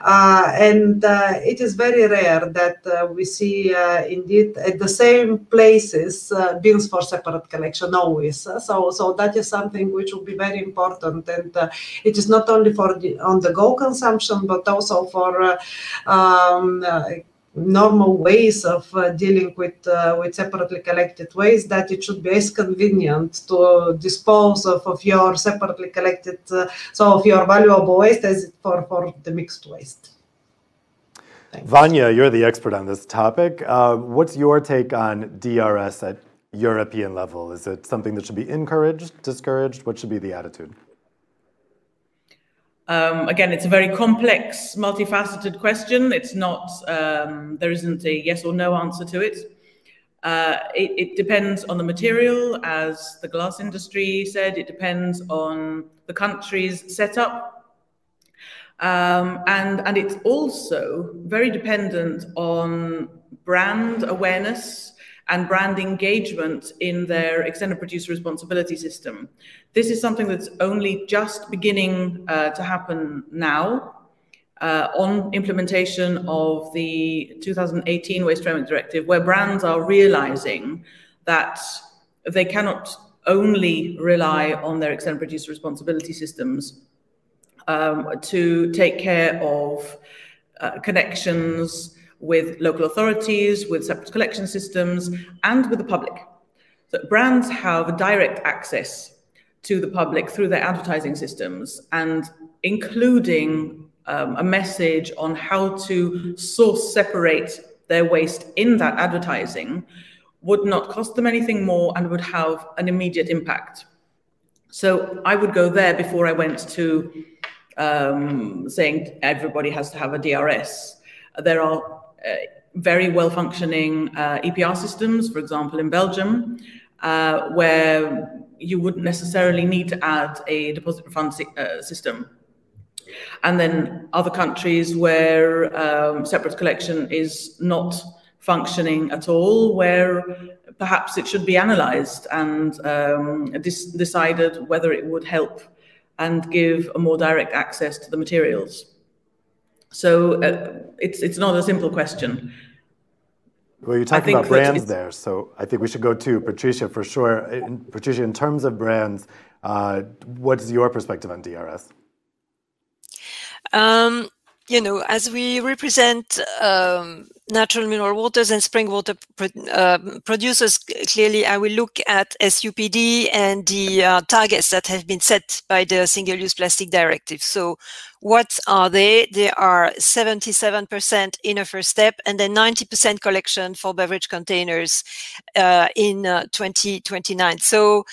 Uh, and uh, it is very rare that uh, we see uh, indeed at the same places bins for separate collection always. so, so that is something which will be very important. And it is not only for the on the go consumption, but also for um, normal ways of uh, dealing with uh, with separately collected waste that it should be as convenient to dispose of, of your separately collected uh, so of your valuable waste as for for the mixed waste Thanks. Vanya, you're the expert on this topic. Uh, what's your take on DRS at European level? Is it something that should be encouraged, discouraged? What should be the attitude? Um, again, it's a very complex, multifaceted question. It's not, um, there isn't a yes or no answer to it. Uh, it. it. depends on the material, as the glass industry said, it depends on the country's setup. Um, and, and it's also very dependent on brand awareness and brand engagement in their extended producer responsibility system. This is something that's only just beginning uh, to happen now uh, on implementation of the 2018 Waste Framework Directive, where brands are realizing that they cannot only rely on their extended producer responsibility systems um, to take care of uh, connections with local authorities, with separate collection systems, and with the public. So brands have direct access to the public through their advertising systems and including um, a message on how to source separate their waste in that advertising would not cost them anything more and would have an immediate impact. So I would go there before I went to um, saying everybody has to have a DRS. There are very well functioning uh, EPR systems, for example, in Belgium, uh, where you wouldn't necessarily need to add a deposit refund system. And then other countries where um, separate collection is not functioning at all, where perhaps it should be analyzed and um, decided whether it would help and give a more direct access to the materials. So uh, it's it's not a simple question. Well, you're talking about brands there, so I think we should go to Patricia for sure. In, Patricia, in terms of brands, uh, what is your perspective on DRS? Um, you know, as we represent um, natural mineral waters and spring water pro uh, producers, clearly I will look at SUPD and the uh, targets that have been set by the Single-Use Plastic Directive. So what are they? They are 77% in a first step and then 90% collection for beverage containers uh, in uh, 2029. So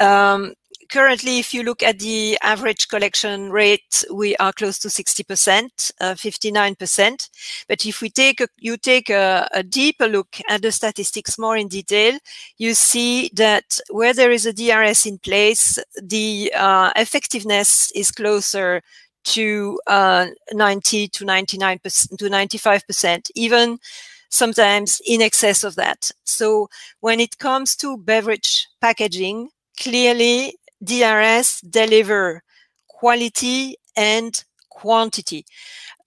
um, currently, if you look at the average collection rate, we are close to 60%, uh, 59%. But if we take a, you take a, a, deeper look at the statistics more in detail, you see that where there is a DRS in place, the uh, effectiveness is closer to uh, 90 to 99% to 95%, even sometimes in excess of that. So when it comes to beverage packaging, clearly DRS deliver quality and quantity.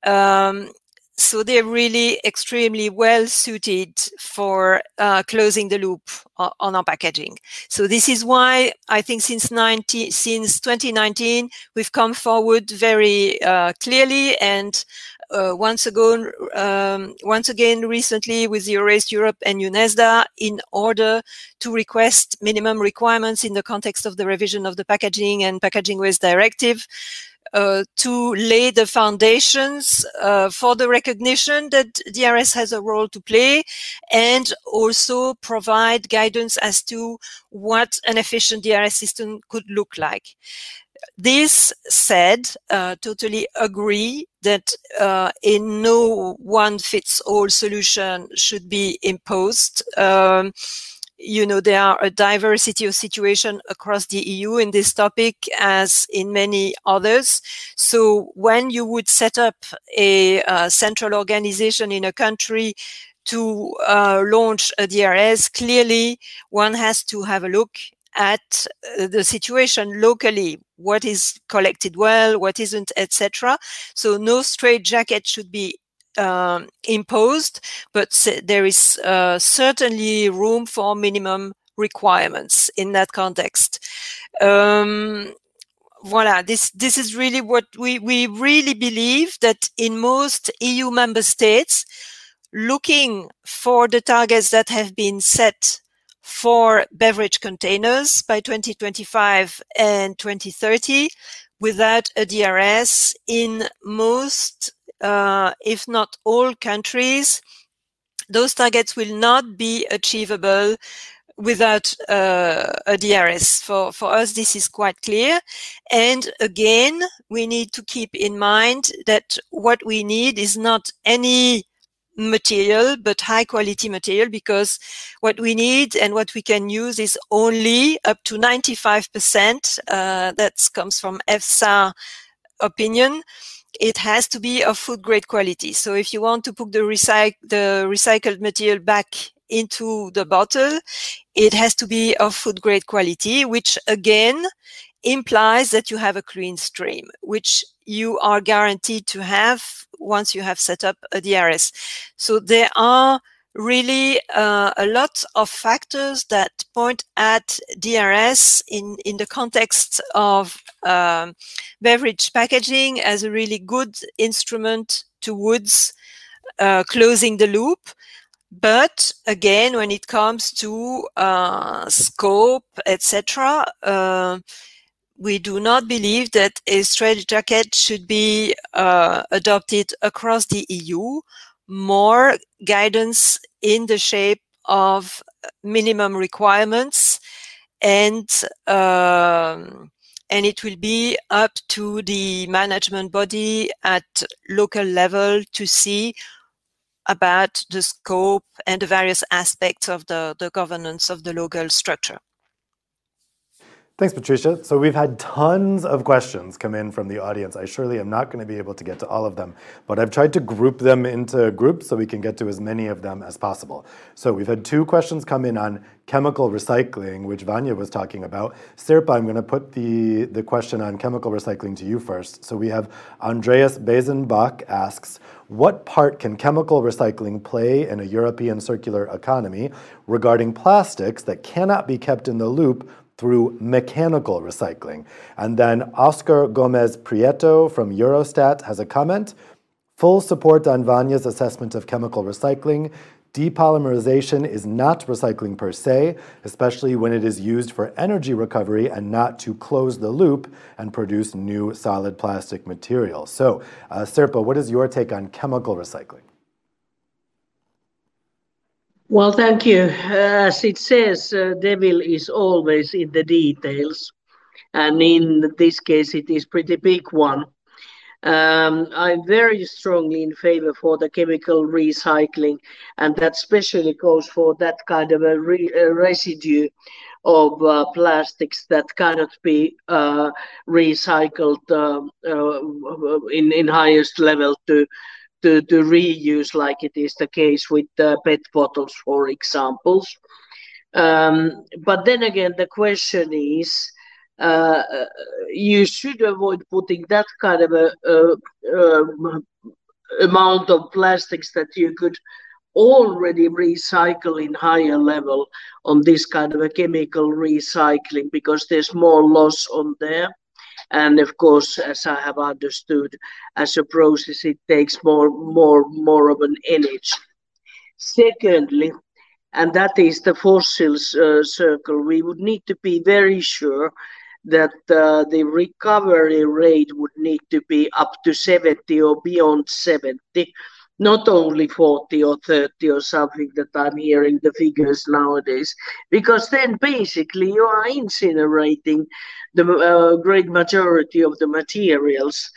Um, so they're really extremely well suited for uh, closing the loop on our packaging. So this is why I think since 90, since 2019 we've come forward very uh, clearly and uh, once again, um, once again recently with the Europe and UNESDA in order to request minimum requirements in the context of the revision of the Packaging and Packaging Waste Directive to lay the foundations uh, for the recognition that DRS has a role to play and also provide guidance as to what an efficient DRS system could look like. This said, uh, totally agree that uh, in no one fits all solution should be imposed. Um, you know, there are a diversity of situation across the EU in this topic as in many others. So when you would set up a, central organization in a country to uh, launch a DRS, clearly one has to have a look at uh, the situation locally what is collected well what isn't etc so no straight jacket should be um, imposed but there is uh, certainly room for minimum requirements in that context. Um, voila this this is really what we we really believe that in most eu member states looking for the targets that have been set for beverage containers by 2025 and 2030 without a DRS in most, uh, if not all countries. Those targets will not be achievable without uh, a DRS. For, for us, this is quite clear. And again, we need to keep in mind that what we need is not any material, but high quality material because what we need and what we can use is only up to 95%. Uh, that comes from EFSA opinion. It has to be of food grade quality. So if you want to put the, recyc- the recycled material back into the bottle, it has to be of food grade quality, which again implies that you have a clean stream, which you are guaranteed to have once you have set up a DRS. So there are really uh, a lot of factors that point at DRS in, in the context of um, beverage packaging as a really good instrument towards uh, closing the loop. But again, when it comes to uh, scope, etc., uh, we do not believe that a straitjacket should be uh, adopted across the EU. More guidance in the shape of minimum requirements and um, and it will be up to the management body at local level to see about the scope and the various aspects of the, the governance of the local structure. Thanks, Patricia. So we've had tons of questions come in from the audience. I surely am not going to be able to get to all of them, but I've tried to group them into groups so we can get to as many of them as possible. So we've had two questions come in on chemical recycling, which Vanya was talking about. Sirpa, I'm going to put the, the question on chemical recycling to you first. So we have Andreas Bezenbach asks, what part can chemical recycling play in a European circular economy regarding plastics that cannot be kept in the loop through mechanical recycling. And then Oscar Gomez Prieto from Eurostat has a comment. Full support on Vanya's assessment of chemical recycling. Depolymerization is not recycling per se, especially when it is used for energy recovery and not to close the loop and produce new solid plastic material. So, uh, what is your take on chemical recycling? Well, thank you. As it says, uh, devil is always in the details. And in this case, it is pretty big one. Um, I'm very strongly in favor for the chemical recycling, and that especially goes for that kind of a, re a residue of uh, plastics that cannot be uh, recycled um, uh, in in highest level to to, to reuse like it is the case with the PET bottles, for examples. Um, but then again, the question is, uh, you should avoid putting that kind of a, a, a amount of plastics that you could already recycle in higher level on this kind of a chemical recycling because there's more loss on there and of course as i have understood as a process it takes more more more of an energy secondly and that is the fossils uh, circle we would need to be very sure that uh, the recovery rate would need to be up to 70 or beyond 70 not only 40 or 30 or something that I'm hearing the figures nowadays, because then basically you are incinerating the uh, great majority of the materials,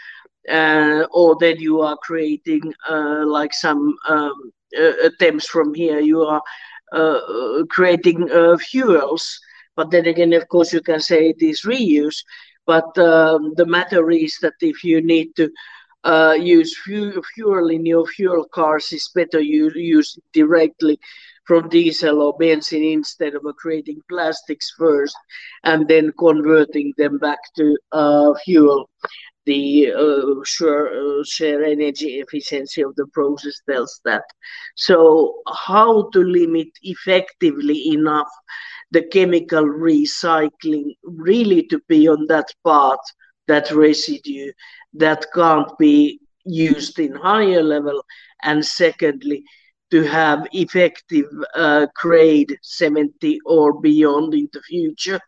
uh, or then you are creating uh, like some um, uh, attempts from here, you are uh, creating uh, fuels. But then again, of course, you can say it is reuse. But um, the matter is that if you need to uh, use fuel, fuel in your fuel cars is better you use directly from diesel or benzene instead of creating plastics first and then converting them back to uh, fuel. The uh, sure, uh, share energy efficiency of the process tells that. So, how to limit effectively enough the chemical recycling really to be on that path, that residue that can't be used in higher level, and secondly, to have effective uh, grade 70 or beyond in the future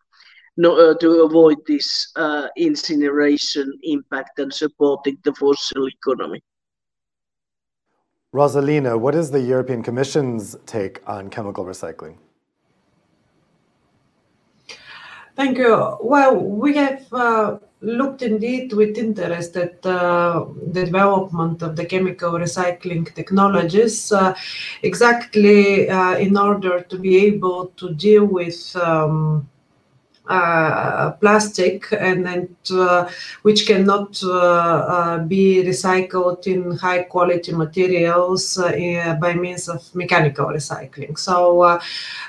no, uh, to avoid this uh, incineration impact and supporting the fossil economy. Rosalina, what is the European Commission's take on chemical recycling? Thank you. Well, we have uh, looked indeed with interest at uh, the development of the chemical recycling technologies, uh, exactly uh, in order to be able to deal with um, uh, plastic and then uh, which cannot uh, uh be recycled in high quality materials uh, by means of mechanical recycling. So uh,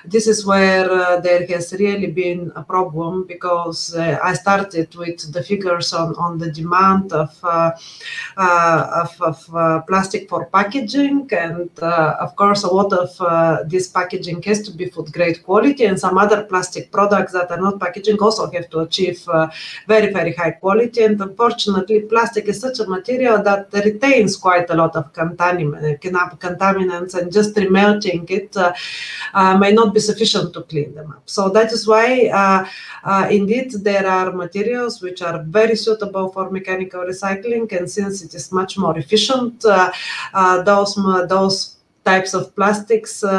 this is where there has really been a problem because I started with the figures on, on the demand of, of, of plastic for packaging and of course a lot of this packaging has to be food grade quality and some other plastic products that are not packaging also have to achieve uh, very, very high quality. And unfortunately, plastic is such a material that retains quite a lot of contaminants, and just remelting it uh, uh, may not be sufficient to clean them up. So that is why, indeed, there are materials which are very suitable for mechanical recycling, and since it is much more efficient, those those types of plastics uh,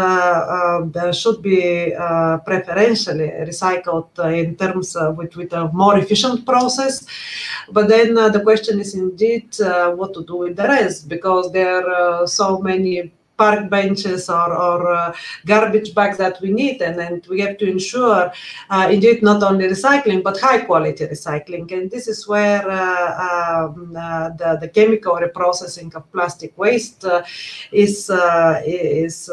uh, should be uh, preferentially recycled in terms with, with a more efficient process. But then the question is indeed what to do with the rest because there are so many park benches or, or uh, garbage bags that we need. And then we have to ensure, uh, indeed, not only recycling, but high quality recycling. And this is where uh, um, uh, the, the chemical reprocessing of plastic waste uh, is, is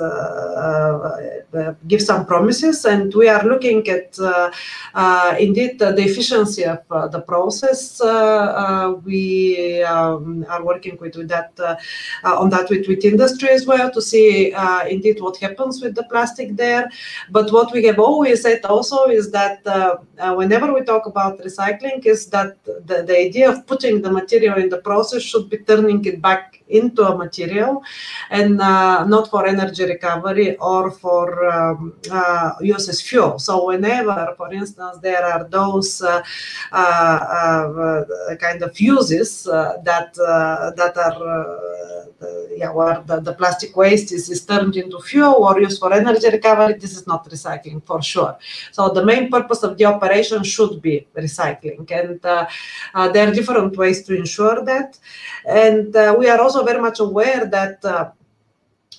gives some promises. And we are looking at, indeed, the efficiency of the process. we um, are working with, with that on that with, with industry as well to see uh, indeed what happens with the plastic there. But what we have always said also is that uh, uh, whenever we talk about recycling, is that the, the idea of putting the material in the process should be turning it back into a material and uh, not for energy recovery or for um, uh, use as fuel. So whenever, for instance, there are those uh, kind of uses that that are yeah, where the, the plastic waste is, is turned into fuel or used for energy recovery, this is not recycling for sure. So the main purpose of the operation should be recycling. And uh, uh, there are different ways to ensure that. And uh, we are also very much aware that uh,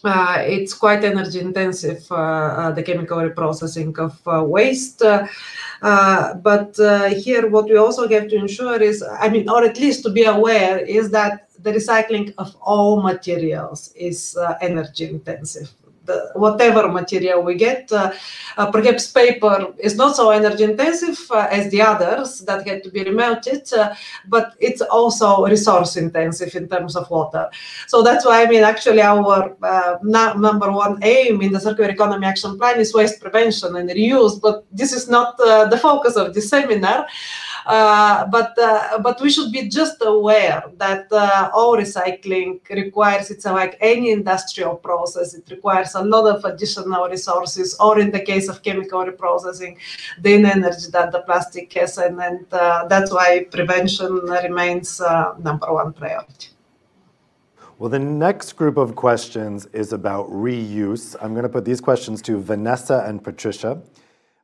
uh, it's quite energy intensive, uh, uh, the chemical reprocessing of uh, waste. but here, what we also have to ensure is, I mean, or at least to be aware, is that the recycling of all materials is uh, energy intensive. The, whatever material we get, uh, uh, perhaps paper is not so energy intensive uh, as the others that had to be remelted, uh, but it's also resource intensive in terms of water. So that's why I mean, actually, our number one aim in the circular economy action plan is waste prevention and reuse, but this is not the focus of this seminar. Uh, but uh, but we should be just aware that uh, all recycling requires it's like any industrial process. It requires a lot of additional resources, or in the case of chemical reprocessing, the energy that the plastic has, and, and that's why prevention remains number one priority. Well, the next group of questions is about reuse. I'm going to put these questions to Vanessa and Patricia.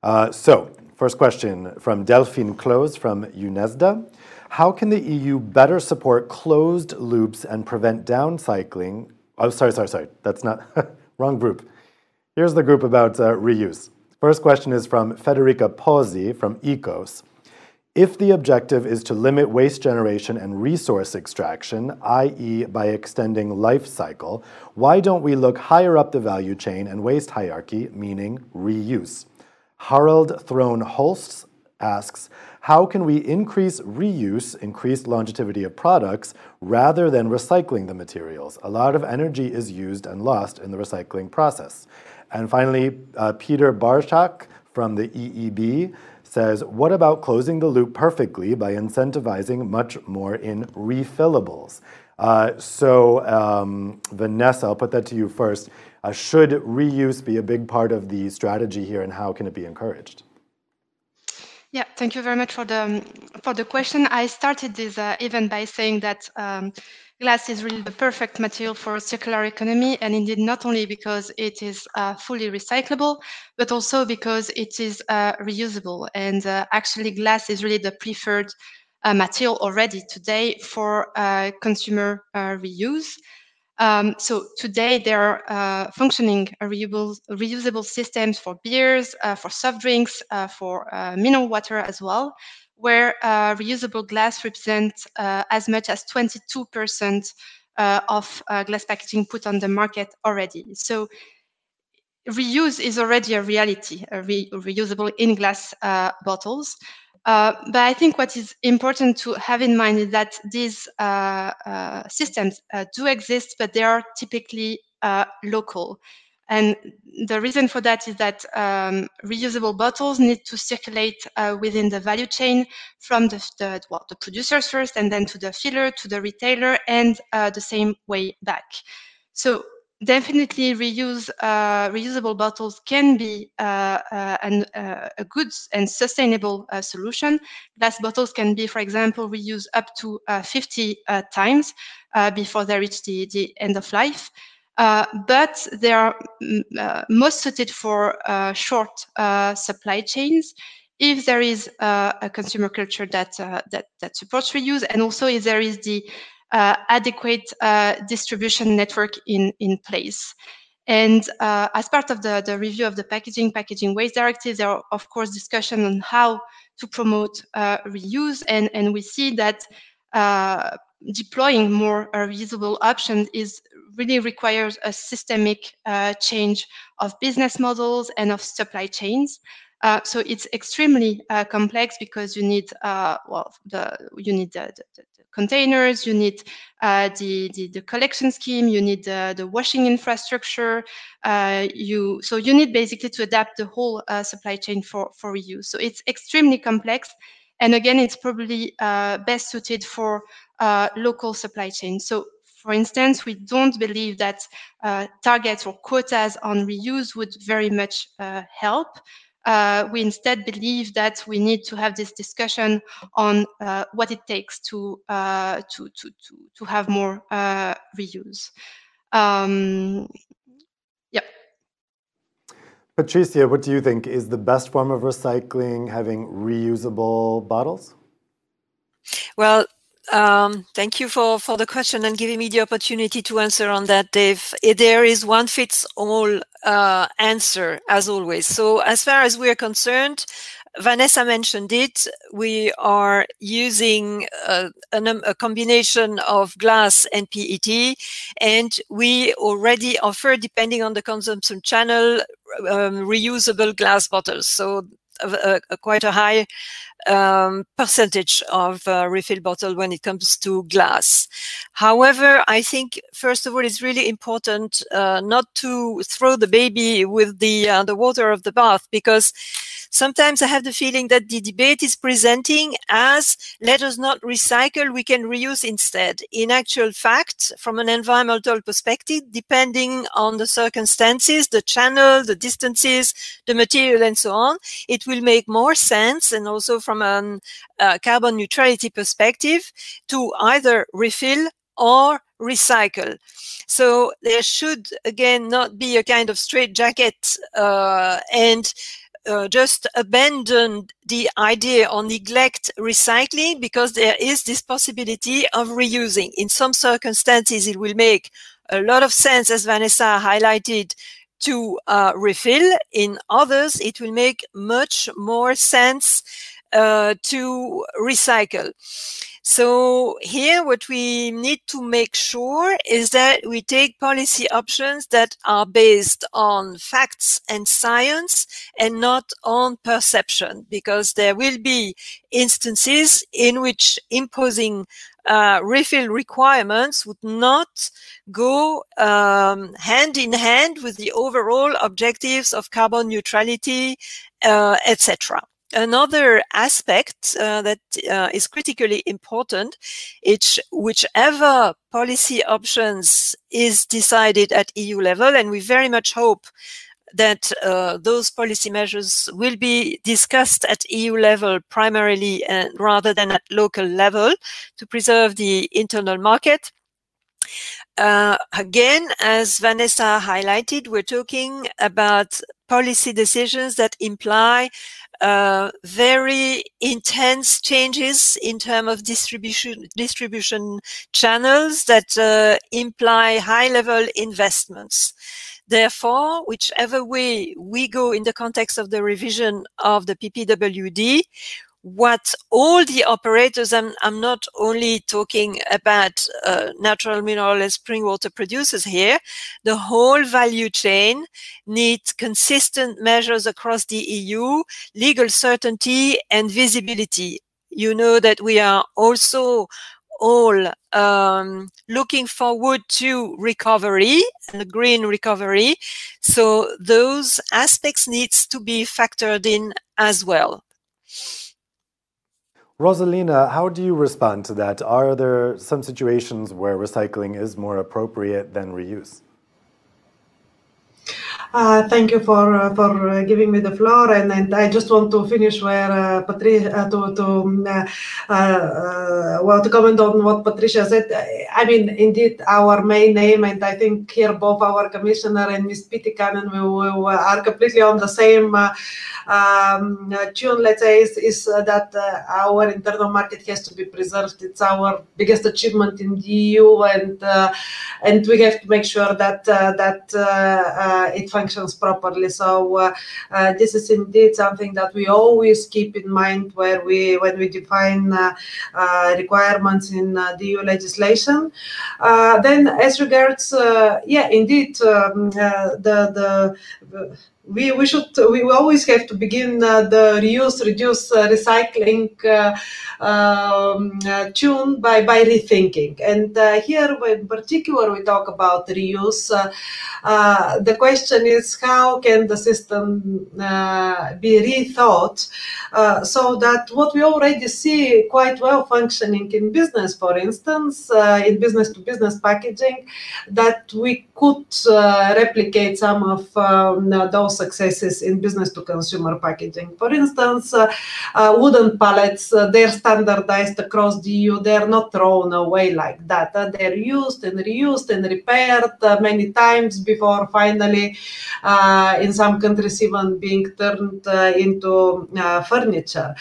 Uh, so, First question from Delphine Close from UNESDA. How can the EU better support closed loops and prevent downcycling? Oh, sorry, sorry, sorry. That's not, wrong group. Here's the group about uh, reuse. First question is from Federica Pozzi from ECOS. If the objective is to limit waste generation and resource extraction, i.e., by extending life cycle, why don't we look higher up the value chain and waste hierarchy, meaning reuse? Harald Throne Holst asks, how can we increase reuse, increased longevity of products, rather than recycling the materials? A lot of energy is used and lost in the recycling process. And finally, uh, Peter Barczak from the EEB says, what about closing the loop perfectly by incentivizing much more in refillables? Uh, so, um, Vanessa, I'll put that to you first. Uh, should reuse be a big part of the strategy here, and how can it be encouraged? Yeah, thank you very much for the for the question. I started this uh, event by saying that um, glass is really the perfect material for a circular economy, and indeed not only because it is uh, fully recyclable, but also because it is uh, reusable. And uh, actually, glass is really the preferred uh, material already today for uh, consumer reuse. Um, so today there are uh, functioning reusable, reusable, systems for beers, uh, for soft drinks, uh, for uh, mineral water as well, where uh, reusable glass represents uh, as much as 22% of glass packaging put on the market already. So reuse is already a reality, re reusable in glass bottles. Uh, but I think what is important to have in mind is that these uh, uh, systems uh, do exist, but they are typically uh, local. And the reason for that is that um, reusable bottles need to circulate uh, within the value chain from the, the, well, the producers first and then to the filler, to the retailer, and the same way back. So definitely reuse uh, reusable bottles can be uh, uh, an, uh, a good and sustainable uh, solution. Glass bottles can be, for example, reused up to uh, 50 times before they reach the, the end of life. but they are mm, most suited for short supply chains if there is a consumer culture that, that, that supports reuse and also if there is the adequate uh, distribution network in, in place. And uh, as part of the, the review of the packaging, packaging waste directive, there are of course discussion on how to promote uh, reuse. And, and we see that uh, deploying more uh, reusable options is really requires a systemic change of business models and of supply chains. Uh, so it's extremely uh, complex because you need uh, well the you need the, the, the containers, you need uh, the, the, the collection scheme, you need the, the washing infrastructure. Uh, you so you need basically to adapt the whole supply chain for for reuse. So it's extremely complex, and again, it's probably best suited for local supply chain. So for instance, we don't believe that uh, targets or quotas on reuse would very much uh, help uh, we instead believe that we need to have this discussion on uh, what it takes to, uh, to, to, to, to, have more uh, reuse. Um, yeah. Patricia, what do you think? Is the best form of recycling having reusable bottles? Well, um, thank you for, for the question and giving me the opportunity to answer on that, Dave. There is one fits all uh, answer, as always. So, as far as we're concerned, Vanessa mentioned it. We are using uh, a combination of glass and PET, and we already offer, depending on the consumption channel, um, reusable glass bottles. So, uh, quite a high um, percentage of uh, refill bottle when it comes to glass. However, I think first of all, it's really important uh, not to throw the baby with the uh, the water of the bath because sometimes I have the feeling that the debate is presenting as let us not recycle, we can reuse instead. In actual fact, from an environmental perspective, depending on the circumstances, the channel, the distances, the material, and so on, it will make more sense and also from a uh, carbon neutrality perspective to either refill or recycle. So there should again not be a kind of straitjacket uh, and uh, just abandon the idea or neglect recycling because there is this possibility of reusing. In some circumstances, it will make a lot of sense, as Vanessa highlighted, to uh, refill. In others, it will make much more sense uh, to recycle. So here what we need to make sure is that we take policy options that are based on facts and science and not on perception because there will be instances in which imposing uh, refill requirements would not go um, hand in hand with the overall objectives of carbon neutrality, uh, etc. Another aspect uh, that uh, is critically important is whichever policy options is decided at EU level, and we very much hope that uh, those policy measures will be discussed at EU level primarily and rather than at local level to preserve the internal market. Uh, again, as Vanessa highlighted, we're talking about policy decisions that imply uh, very intense changes in terms of distribution distribution channels that uh, imply high level investments. Therefore, whichever way we go in the context of the revision of the PPWD, what all the operators, I'm, I'm not only talking about uh, natural mineral and spring water producers here, the whole value chain needs consistent measures across the EU, legal certainty and visibility. You know that we are also all um, looking forward to recovery and green recovery. So those aspects needs to be factored in as well. Rosalina, how do you respond to that? Are there some situations where recycling is more appropriate than reuse? Uh, thank you for uh, for uh, giving me the floor, and, and I just want to finish where uh, Patricia uh, to to uh, well to comment on what Patricia said. I mean, indeed, our main aim, and I think here both our commissioner and Ms. Pietikäinen we, we are completely on the same um, tune. Let's say is, is that our internal market has to be preserved. It's our biggest achievement in the EU, and and we have to make sure that that it functions properly. So uh, uh, this is indeed something that we always keep in mind where we when we define uh, requirements in the EU legislation. then, as regards, yeah, indeed, um, the the we, we should we always have to begin uh, the reuse reduce uh, recycling uh, um, uh, tune by by rethinking. And uh, here in particular we talk about reuse. Uh, the question is how can the system be rethought so that what we already see quite well functioning in business for instance in business to business packaging that we could replicate some of um, those successes in business to consumer packaging. For instance, uh, uh, wooden pallets, uh, they're standardized across the EU. They're not thrown away like that. Uh, they're used and reused and repaired uh, many times before finally, uh, in some countries, even being turned into furniture.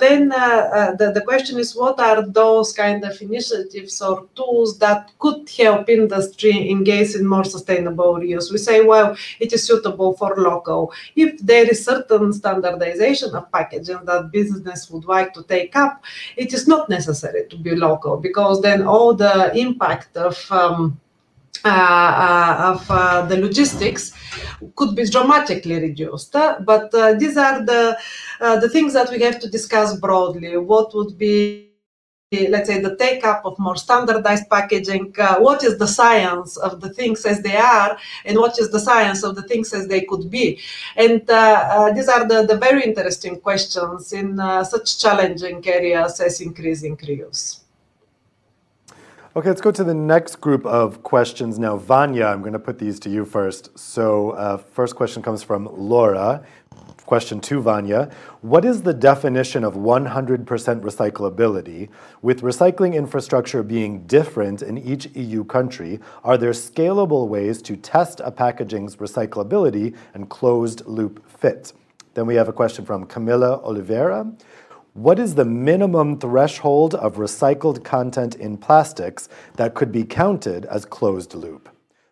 then the, the question is what are those kind of initiatives or tools that could help industry engage in more sustainable reuse? We say, well, it is suitable for local. If there is certain standardization of packaging that business would like to take up, it is not necessary to be local because then all the impact of um, uh, uh, of uh, the logistics could be dramatically reduced. but uh, these are the uh, the things that we have to discuss broadly. What would be let's say the take up of more standardized packaging uh, what is the science of the things as they are and what is the science of the things as they could be and uh, uh, these are the, the very interesting questions in uh, such challenging areas as increasing reuse Okay, let's go to the next group of questions now. Vanya, I'm going to put these to you first. So, uh, first question comes from Laura. Question two, Vanya. What is the definition of 100% recyclability? With recycling infrastructure being different in each EU country, are there scalable ways to test a packaging's recyclability and closed loop fit? Then we have a question from Camilla Oliveira. What is the minimum threshold of recycled content in plastics that could be counted as closed loop?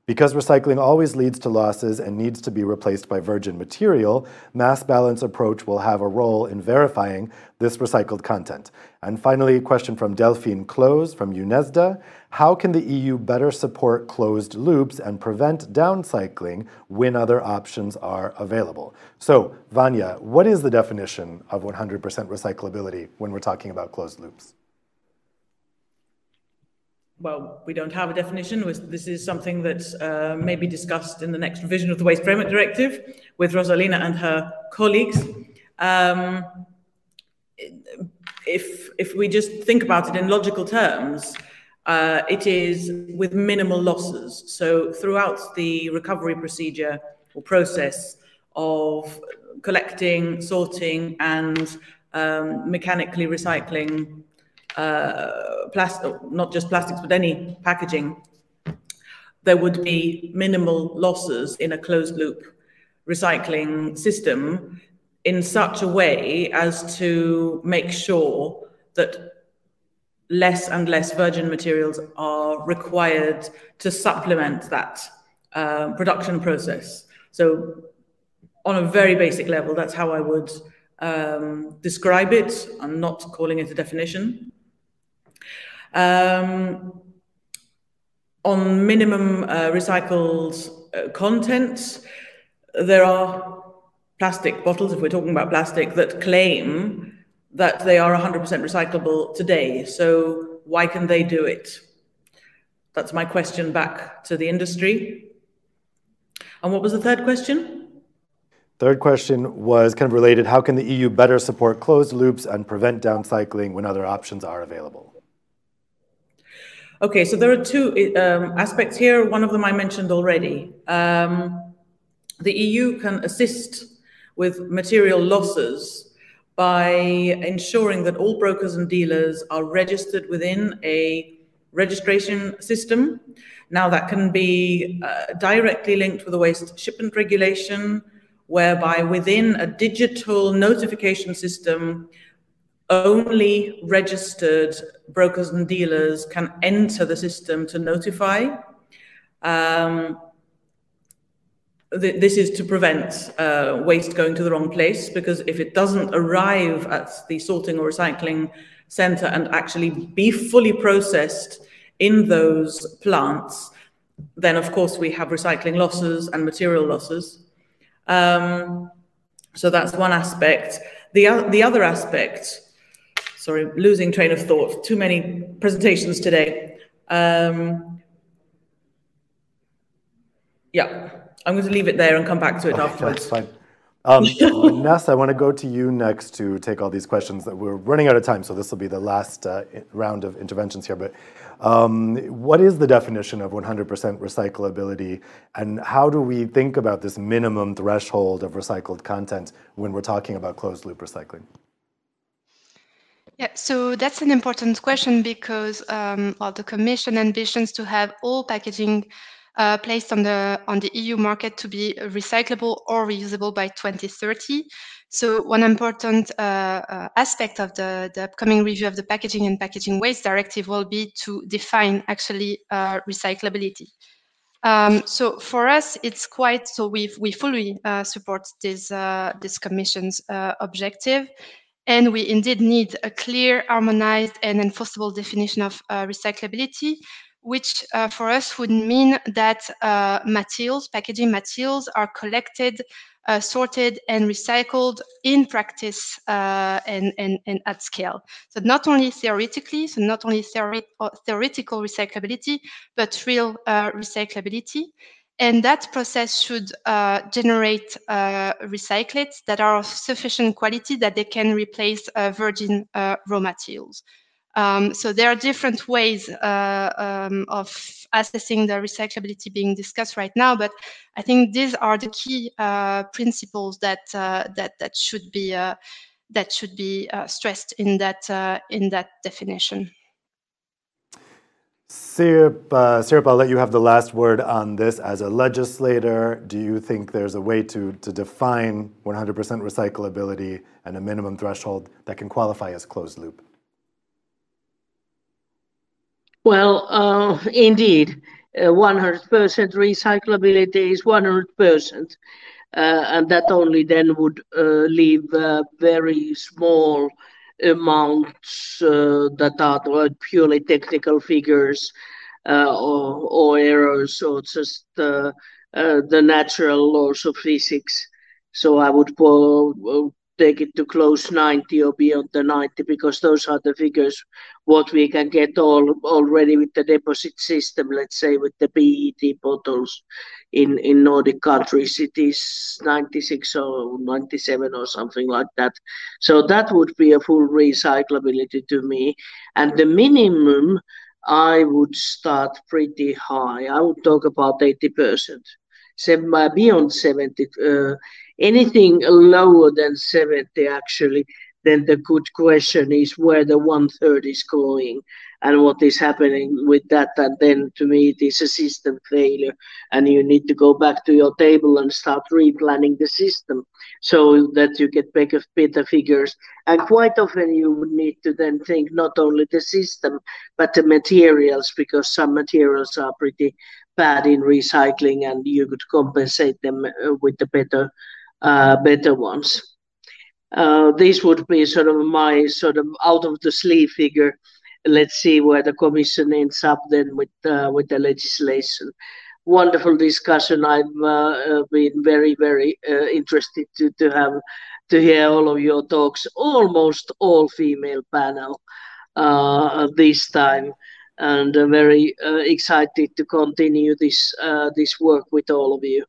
Because recycling always leads to losses and needs to be replaced by virgin material, mass balance approach will have a role in verifying this recycled content. And finally, a question from Delphine Close from UNESDA. How can the EU better support closed loops and prevent downcycling when other options are available? So, Vanya, what is the definition of 100% recyclability when we're talking about closed loops? Well, we don't have a definition. This is something that uh, may be discussed in the next revision of the Waste Framework Directive with Rosalina and her colleagues. Um, if, if we just think about it in logical terms, uh, it is with minimal losses. So throughout the recovery procedure or process of collecting, sorting, and um, mechanically recycling uh, plastic, not just plastics, but any packaging, there would be minimal losses in a closed loop recycling system in such a way as to make sure that less and less virgin materials are required to supplement that uh, production process. So, on a very basic level, that's how I would um, describe it. I'm not calling it a definition. Um, on minimum uh, recycled uh, there are plastic bottles, if we're talking about plastic, that claim that they are 100% recyclable today. So why can they do it? That's my question back to the industry. And what was the third question? Third question was kind of related how can the EU better support closed loops and prevent downcycling when other options are available? Okay, so there are two um, aspects here. One of them I mentioned already. Um, the EU can assist with material losses by ensuring that all brokers and dealers are registered within a registration system. Now, that can be uh, directly linked with the waste shipment regulation, whereby within a digital notification system, only registered brokers and dealers can enter the system to notify. Um, th this is to prevent uh, waste going to the wrong place because if it doesn't arrive at the sorting or recycling center and actually be fully processed in those plants, then of course we have recycling losses and material losses. Um, so that's one aspect. The, the other aspect sorry, losing train of thought. Too many presentations today. Um, yeah, I'm going to leave it there and come back to it okay, afterwards. That's fine. Um, Ness, I want to go to you next to take all these questions. That we're running out of time, so this will be the last uh, round of interventions here. But um, what is the definition of 100% recyclability, and how do we think about this minimum threshold of recycled content when we're talking about closed loop recycling? Yeah, so that's an important question because um, well, the Commission ambitions to have all packaging uh, placed on the on the EU market to be recyclable or reusable by 2030. So one important uh, uh, aspect of the, the upcoming review of the Packaging and Packaging Waste Directive will be to define actually uh, recyclability. Um, so for us, it's quite so we we fully uh, support this uh, this Commission's objective. And we indeed need a clear, harmonized, and enforceable definition of uh, recyclability, which uh, for us would mean that uh, materials, packaging materials, are collected, uh, sorted, and recycled in practice uh, and, and, and at scale. So not only theoretically, so not only uh, theoretical recyclability, but real recyclability. And that process should uh, generate uh, recyclates that are of sufficient quality that they can replace uh, virgin uh, raw materials. Um, so there are different ways uh, um, of assessing the recyclability being discussed right now, but I think these are the key uh, principles that that that should be that should be stressed in that in that definition. Sirp, uh, I'll let you have the last word on this. As a legislator, do you think there's a way to, to define 100% recyclability and a minimum threshold that can qualify as closed loop? Well, uh, indeed. 100% recyclability is 100%. And that only then would leave very small amounts uh, that are purely technical figures uh, or or, errors or just uh, the natural laws of physics. So I would take it to close 90 or beyond the 90 because those are the figures what we can get all already with the deposit system, let's say with the PET bottles in in Nordic countries. It is 96 or 97 or something like that. So that would be a full recyclability to me. And the minimum, I would start pretty high. I would talk about 80%. Uh, beyond 70, uh, anything lower than 70, actually, then the good question is where the one-third is going and what is happening with that. And then to me, it is a system failure. And you need to go back to your table and start replanning the system so that you get better, better figures. And quite often you would need to then think not only the system, but the materials, because some materials are pretty bad in recycling and you could compensate them uh, with the better Uh, better ones. Uh, this would be sort of my sort of out of the sleeve figure. Let's see where the commission ends up then with uh, with the legislation. Wonderful discussion. I've been very, very interested to, to have to hear all of your talks. Almost all female panel this time, and very excited to continue this this work with all of you.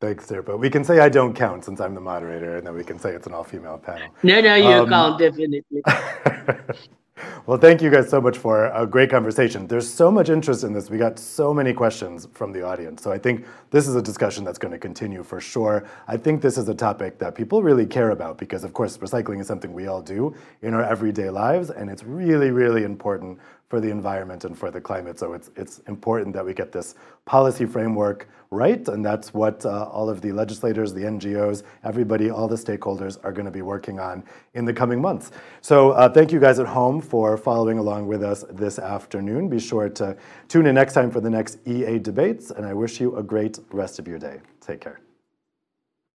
Thanks, Sirpa. We can say I don't count since I'm the moderator, and then we can say it's an all-female panel. No, no, you um, count definitely. well, thank you guys so much for a great conversation. There's so much interest in this. We got so many questions from the audience. So I think this is a discussion that's going to continue for sure. I think this is a topic that people really care about because, of course, recycling is something we all do in our everyday lives, and it's really, really important for the environment and for the climate. So it's, it's important that we get this policy framework right, and that's what uh, all of the legislators, the NGOs, everybody, all the stakeholders are going to be working on in the coming months. So uh, thank you guys at home for following along with us this afternoon. Be sure to tune in next time for the next EA debates, and I wish you a great rest of your day. Take care.